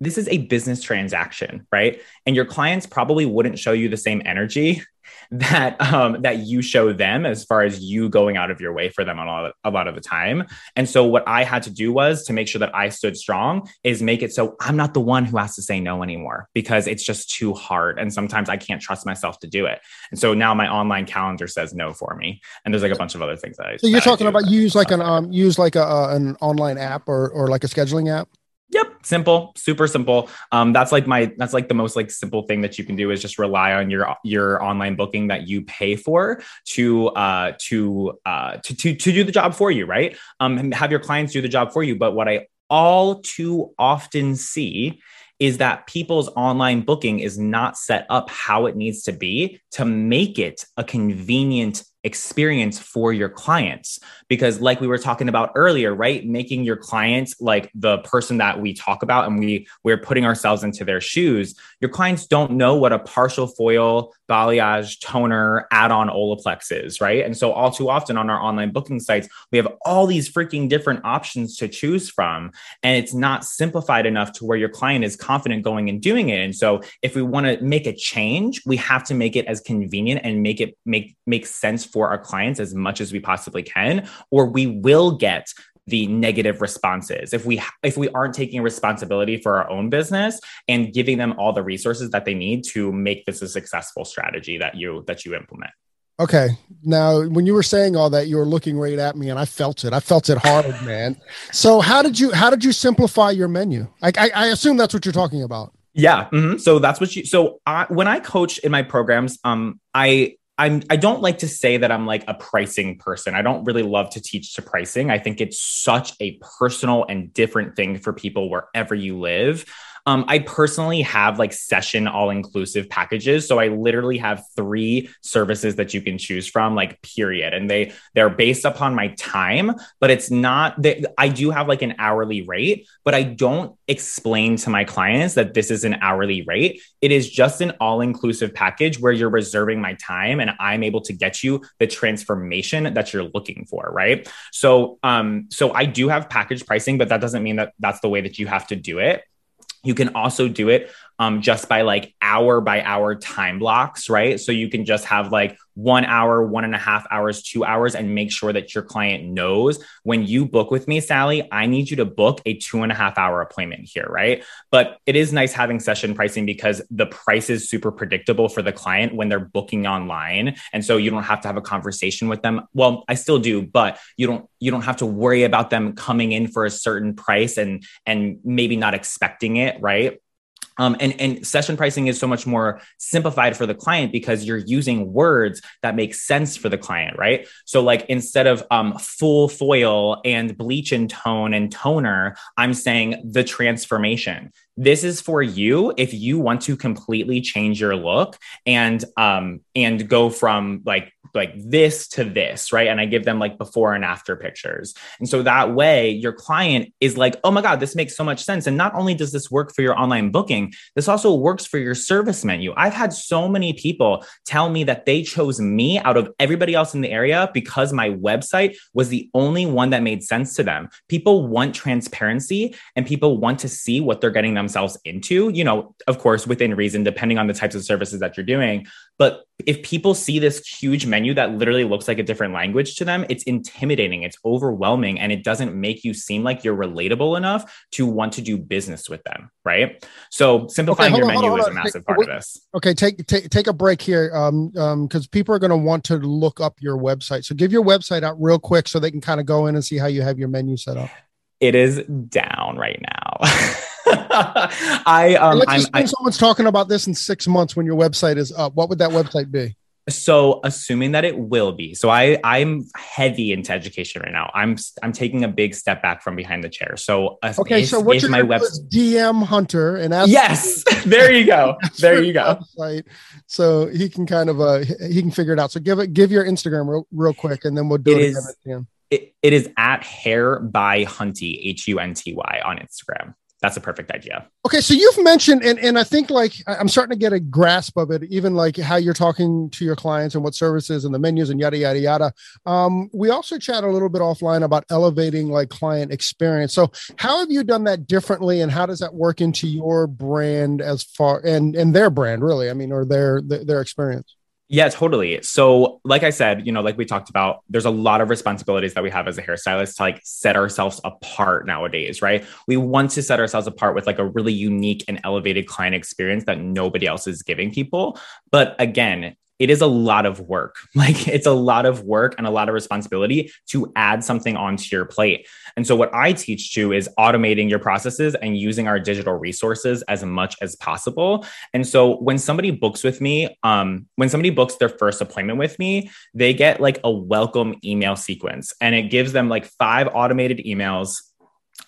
this is a business transaction right and your clients probably wouldn't show you the same energy that um, that you show them as far as you going out of your way for them a lot, a lot of the time. And so what I had to do was to make sure that I stood strong is make it so I'm not the one who has to say no anymore because it's just too hard and sometimes I can't trust myself to do it. And so now my online calendar says no for me. And there's like a bunch of other things that I. So you're talking about use like an um use like a uh, an online app or or like a scheduling app. Yep, simple, super simple. Um, that's like my that's like the most like simple thing that you can do is just rely on your your online booking that you pay for to uh to uh to to to do the job for you, right? Um, have your clients do the job for you. But what I all too often see is that people's online booking is not set up how it needs to be to make it a convenient experience for your clients. Because like we were talking about earlier right making your clients like the person that we talk about and we we're putting ourselves into their shoes your clients don't know what a partial foil balayage toner add-on olaplex is right? And so all too often on our online booking sites we have all these freaking different options to choose from. And it's not simplified enough to where your client is confident going and doing it. And so if we want to make a change we have to make it as convenient and make it make make sense for our clients as much as we possibly can, or we will get the negative responses. If we if we aren't taking responsibility for our own business and giving them all the resources that they need to make this a successful strategy that you that you implement. Okay. Now when you were saying all that you were looking right at me and i felt it. I felt it hard man. So how did you how did you simplify your menu? I i, I assume that's what you're talking about. Yeah. Mm-hmm. so that's what you so I, when i coach in my programs um i I'm I don't like to say that I'm like a pricing person. I don't really love to teach to pricing. I think it's such a personal and different thing for people wherever you live. Um, I personally have like session all inclusive packages. So I literally have three services that you can choose from, like period. And they they're based upon my time, but it's not that I do have like an hourly rate, but I don't explain to my clients that this is an hourly rate. It is just an all inclusive package where you're reserving my time and I'm able to get you the transformation that you're looking for. Right. So, um, so I do have package pricing, but that doesn't mean that that's the way that you have to do it. You can also do it um, just by like hour by hour time blocks, right? So you can just have like one hour, one and a half hours, two hours, and make sure that your client knows when you book with me, Sally, I need you to book a two and a half hour appointment here, right? But it is nice having session pricing because the price is super predictable for the client when they're booking online. And so you don't have to have a conversation with them. Well, I still do, but you don't you don't have to worry about them coming in for a certain price and and maybe not expecting it, right? Um, and, and session pricing is so much more simplified for the client because you're using words that make sense for the client, right? So, like instead of um, full foil and bleach and tone and toner, I'm saying the transformation this is for you if you want to completely change your look and um and go from like like this to this right? And i give them like before and after pictures. And so that way your client is like oh my god this makes so much sense. And not only does this work for your online booking this also works for your service menu. I've had so many people tell me that they chose me out of everybody else in the area because my website was the only one that made sense to them. People want transparency and people want to see what they're getting themselves into, you know, of course, within reason, depending on the types of services that you're doing. But if people see this huge menu that literally looks like a different language to them, it's intimidating, it's overwhelming, and it doesn't make you seem like you're relatable enough to want to do business with them. Right. So simplifying okay, your on, menu is a massive part of this. Okay. Take, take, take a break here. Um, um, cause people are going to want to look up your website. So give your website out real quick so they can kind of go in and see how you have your menu set up. It is down right now. I um, let's just I, someone's talking about this in six months when your website is up. What would that website be? So, assuming that it will be, so I I'm heavy into education right now. I'm I'm taking a big step back from behind the chair. So, uh, okay, if, so what's if my gonna web, do is DM Hunter and ask. yes, there you go, there you go. Website, so he can kind of uh he can figure it out. So give it give your Instagram real, real quick, and then we'll do It it, is- again at the end. It, it is at hair by Hunty H U N T Y on Instagram. That's a perfect idea. Okay, so you've mentioned, and, and I think like I'm starting to get a grasp of it, even like how you're talking to your clients and what services and the menus and yada yada yada. Um, we also chat a little bit offline about elevating like client experience. So how have you done that differently, and how does that work into your brand as far and and their brand really? I mean, or their their, their experience. Yeah, totally. So, like I said, you know, like we talked about, there's a lot of responsibilities that we have as a hairstylist to like set ourselves apart nowadays, right? We want to set ourselves apart with like a really unique and elevated client experience that nobody else is giving people. But again, it is a lot of work. Like it's a lot of work and a lot of responsibility to add something onto your plate. And so what I teach to is automating your processes and using our digital resources as much as possible. And so when somebody books with me, um, when somebody books their first appointment with me, they get like a welcome email sequence and it gives them like five automated emails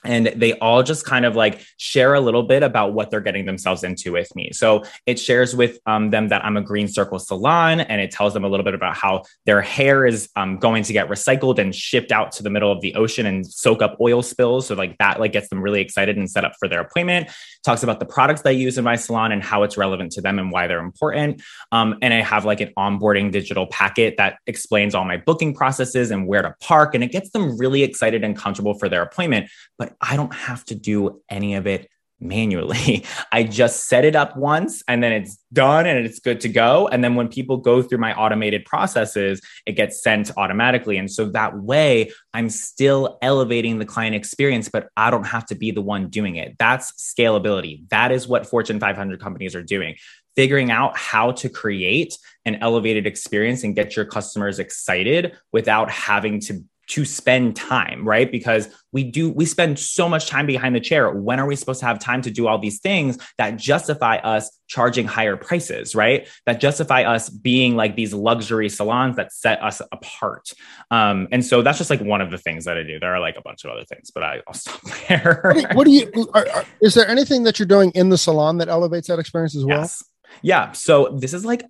and they all just kind of like share a little bit about what they're getting themselves into with me. So it shares with um, them that I'm a Green Circle salon, and it tells them a little bit about how their hair is um, going to get recycled and shipped out to the middle of the ocean and soak up oil spills. So like that like gets them really excited and set up for their appointment. Talks about the products I use in my salon and how it's relevant to them and why they're important. Um, and I have like an onboarding digital packet that explains all my booking processes and where to park, and it gets them really excited and comfortable for their appointment but I don't have to do any of it manually. I just set it up once and then it's done and it's good to go. And then when people go through my automated processes, it gets sent automatically. And so that way, I'm still elevating the client experience, but I don't have to be the one doing it. That's scalability. That is what Fortune 500 companies are doing. Figuring out how to create an elevated experience and get your customers excited without having to to spend time, right? Because we do, we spend so much time behind the chair. When are we supposed to have time to do all these things that justify us charging higher prices, right? That justify us being like these luxury salons that set us apart. Um, and so that's just like one of the things that I do. There are like a bunch of other things, but I, will stop there. What do you, what do you are, are, is there anything that you're doing in the salon that elevates that experience as well? Yes. Yeah. So this is like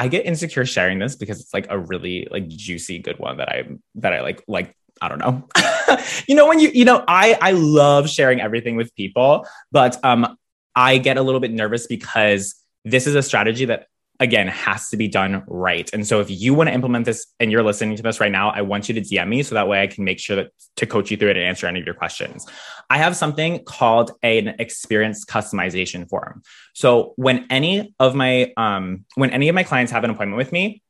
I get insecure sharing this because it's like a really like juicy good one that I that I like like I don't know. you know when you you know I I love sharing everything with people, but um I get a little bit nervous because this is a strategy that again has to be done right. And so if you want to implement this and you're listening to this right now, I want you to DM me so that way I can make sure that to coach you through it and answer any of your questions. I have something called an experience customization form. So when any of my um when any of my clients have an appointment with me,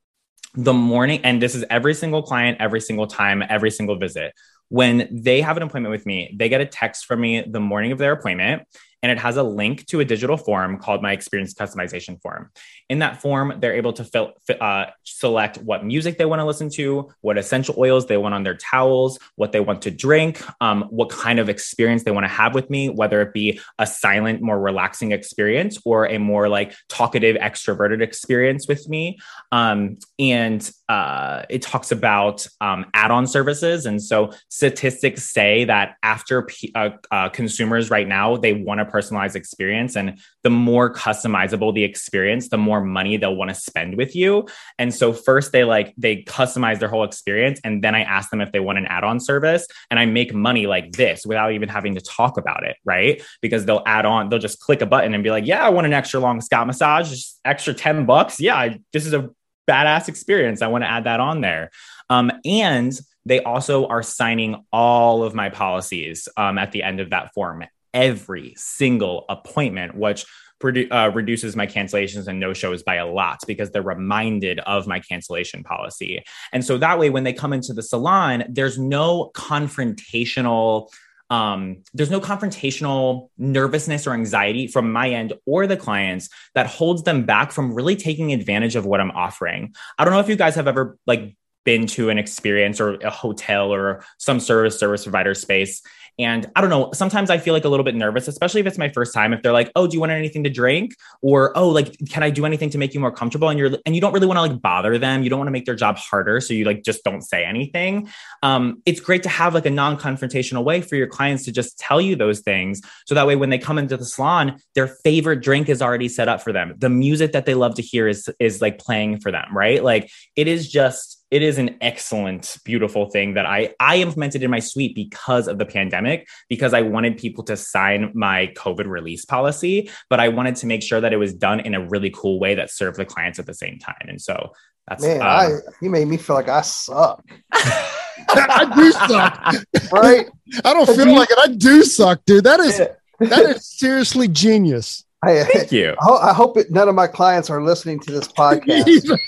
the morning and this is every single client every single time every single visit when they have an appointment with me they get a text from me the morning of their appointment and it has a link to a digital form called my experience customization form. In that form, they're able to fill, uh, select what music they want to listen to, what essential oils they want on their towels, what they want to drink, um, what kind of experience they want to have with me, whether it be a silent, more relaxing experience or a more like talkative, extroverted experience with me. Um, and uh, it talks about um, add-on services. And so statistics say that after P- uh, uh, consumers right now, they want a personalized experience. And the more customizable the experience, the more money they'll want to spend with you. And so first they like they customize their whole experience. And then I ask them if they want an add-on service. And I make money like this without even having to talk about it, right? Because they'll add on, they'll just click a button and be like, yeah, I want an extra long scalp massage, extra 10 bucks. Yeah, I, this is a badass experience. I want to add that on there. Um, and they also are signing all of my policies um, at the end of that form every single appointment, which produ- uh, reduces my cancellations and no shows by a lot because they're reminded of my cancellation policy. And so that way, when they come into the salon, there's no confrontational. Um, there's no confrontational nervousness or anxiety from my end or the clients that holds them back from really taking advantage of what I'm offering. I don't know if you guys have ever like been to an experience or a hotel or some service service provider space And I don't know, sometimes I feel like a little bit nervous, especially if it's my first time. If they're like, "Oh, do you want anything to drink?" or "Oh, like can I do anything to make you more comfortable?" and you're and you don't really want to like bother them. You don't want to make their job harder, so you like just don't say anything. Um, it's great to have like a non-confrontational way for your clients to just tell you those things, so that way when they come into the salon, their favorite drink is already set up for them. The music that they love to hear is is like playing for them, right? Like it is just it is an excellent beautiful thing that i i implemented in my suite because of the pandemic because i wanted people to sign my covid release policy but i wanted to make sure that it was done in a really cool way that served the clients at the same time and so that's Man, um, I you made me feel like I suck. I do suck. Right? I don't feel like it. I do suck, dude. that is that is seriously genius. I, thank you I ho- I hope it, none of my clients are listening to this podcast.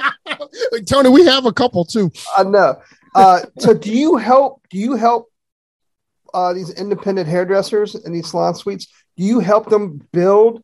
Tony, we have a couple too. I know. Uh, so, do you help? Do you help uh, these independent hairdressers and these salon suites? Do you help them build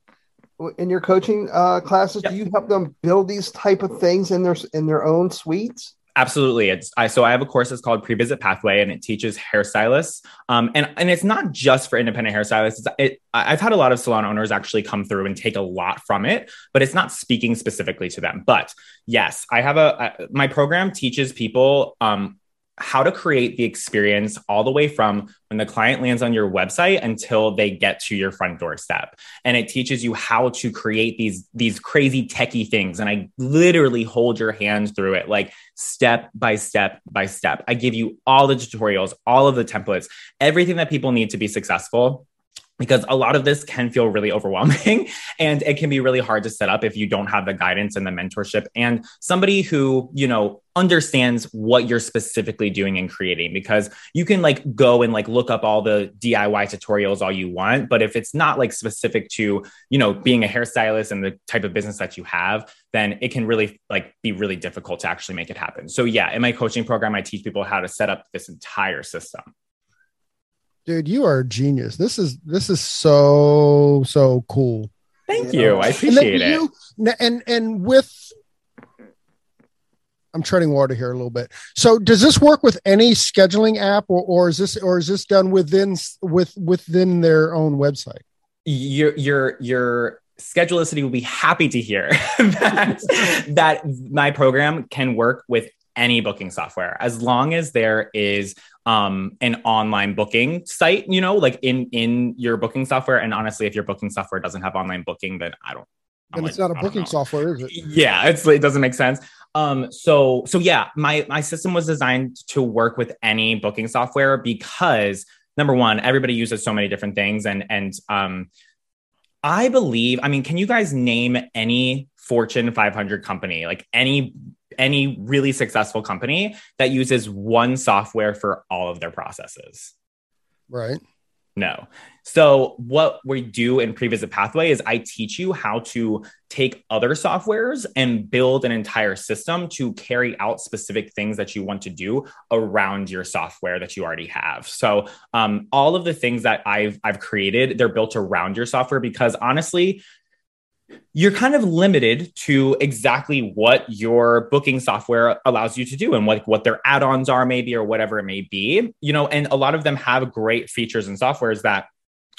in your coaching uh, classes? Yep. Do you help them build these type of things in their in their own suites? Absolutely. It's I so I have a course that's called Pre-Visit Pathway, and it teaches hairstylists. Um, and and it's not just for independent hairstylists. It's, it, I've had a lot of salon owners actually come through and take a lot from it, but it's not speaking specifically to them. But yes, I have a, a my program teaches people um, how to create the experience all the way from when the client lands on your website until they get to your front doorstep. And it teaches you how to create these these crazy techie things. And i literally hold your hand through it like step by step by step. I give you all the tutorials all of the templates everything that people need to be successful because a lot of this can feel really overwhelming and it can be really hard to set up if you don't have the guidance and the mentorship and somebody who you know understands what you're specifically doing and creating because you can like go and like look up all the DIY tutorials all you want but if it's not like specific to you know being a hairstylist and the type of business that you have then it can really like be really difficult to actually make it happen. So yeah in my coaching program I teach people how to set up this entire system Dude, you are a genius. This is this is so so cool. thank Yeah. you I And appreciate it you- n- and and with I'm treading water here a little bit. So does this work with any scheduling app or, or is this or is this done within with within their own website? your your your schedulicity will be happy to hear that that my program can work with any booking software as long as there is um an online booking site you know like in in your booking software. And honestly if your booking software doesn't have online booking then i don't I'm And like, it's not a booking software, is it? yeah it's it doesn't make sense. Um so so yeah my my system was designed to work with any booking software because number one everybody uses so many different things. And and um i believe i mean can you guys name any fortune 500 company like any any really successful company that uses one software for all of their processes Right. no. So what we do in Pre-Visit Pathway is I teach you how to take other softwares and build an entire system to carry out specific things that you want to do around your software that you already have. So um, all of the things that I've I've created, they're built around your software because honestly, you're kind of limited to exactly what your booking software allows you to do and what, what their add-ons are maybe or whatever it may be you know and a lot of them have great features and softwares that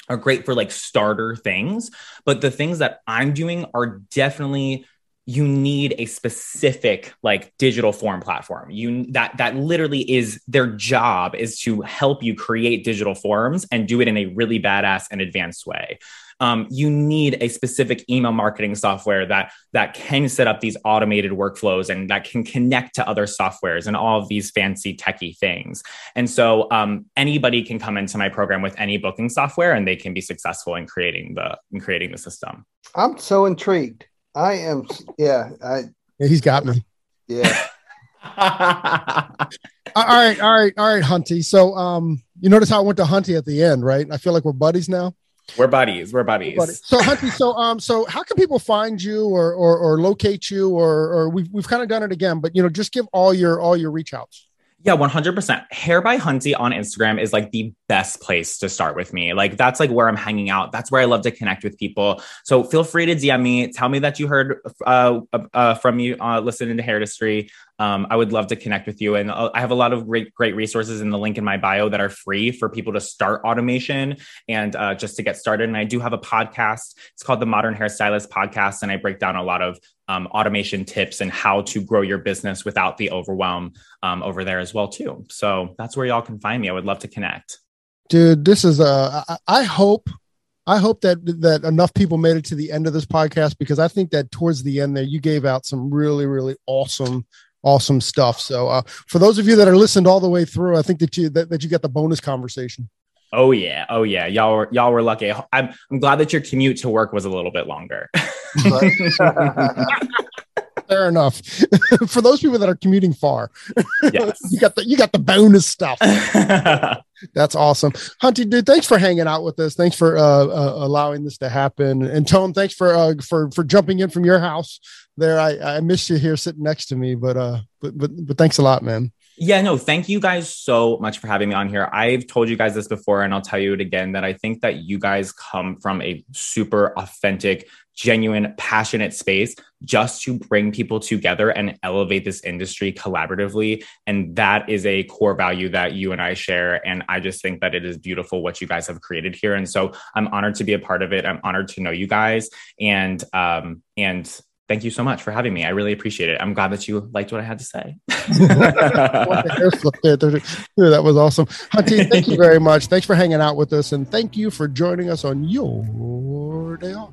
are great for like starter things but the things that i'm doing are definitely you need a specific like digital form platform. You that that literally is their job is to help you create digital forms and do it in a really badass and advanced way um, you need a specific email marketing software that that can set up these automated workflows and that can connect to other softwares and all of these fancy techie things and so um, anybody can come into my program with any booking software and they can be successful in creating the in creating the system I'm so intrigued. I am. Yeah. I. Yeah, he's got me. Yeah. All right, all right, all right, Hunty. So um you notice how I went to Hunty at the end, right? I feel like we're buddies now. We're buddies we're buddies Buddy. So Hunty, so um so how can people find you or or, or locate you or or we've we've kind of done it again, but you know, just give all your all your reach outs. Yeah, 100%. Hair by Hunty on Instagram is like the best place to start with me. Like that's like where I'm hanging out. That's where I love to connect with people. So feel free to DM me. Tell me that you heard uh, uh, from you uh, listening to Hairdustry. Um, I would love to connect with you. And uh, I have a lot of great, great resources in the link in my bio that are free for people to start automation and uh, just to get started. And I do have a podcast. It's called the Modern Hairstylist Podcast. And I break down a lot of um, automation tips and how to grow your business without the overwhelm um, over there as well too. So that's where y'all can find me. I would love to connect dude this is uh i hope i hope that that enough people made it to the end of this podcast because i think that towards the end there you gave out some really really awesome awesome stuff. So uh for those of you that are listened all the way through i think that you that, that you get the bonus conversation. Oh yeah. Oh yeah. Y'all were y'all were lucky. I'm i'm glad that your commute to work was a little bit longer fair enough. For those people that are commuting far, yes. you got the you got the bonus stuff. That's awesome, Hunty, dude. Thanks for hanging out with us. Thanks for uh, uh, allowing this to happen. And Tone, thanks for uh, for for jumping in from your house. There, I I missed you here sitting next to me, but uh, but but but thanks a lot, man. Yeah, no, thank you guys so much for having me on here. I've told you guys this before, and I'll tell you it again that I think that you guys come from a super authentic, genuine, passionate space just to bring people together and elevate this industry collaboratively. And that is a core value that you and I share. And I just think that it is beautiful what you guys have created here. And so I'm honored to be a part of it. I'm honored to know you guys. And, um, and, Thank you so much for having me. I really appreciate it. I'm glad that you liked what I had to say. that was awesome. Hunty, thank you very much. Thanks for hanging out with us. And thank you for joining us on your day off.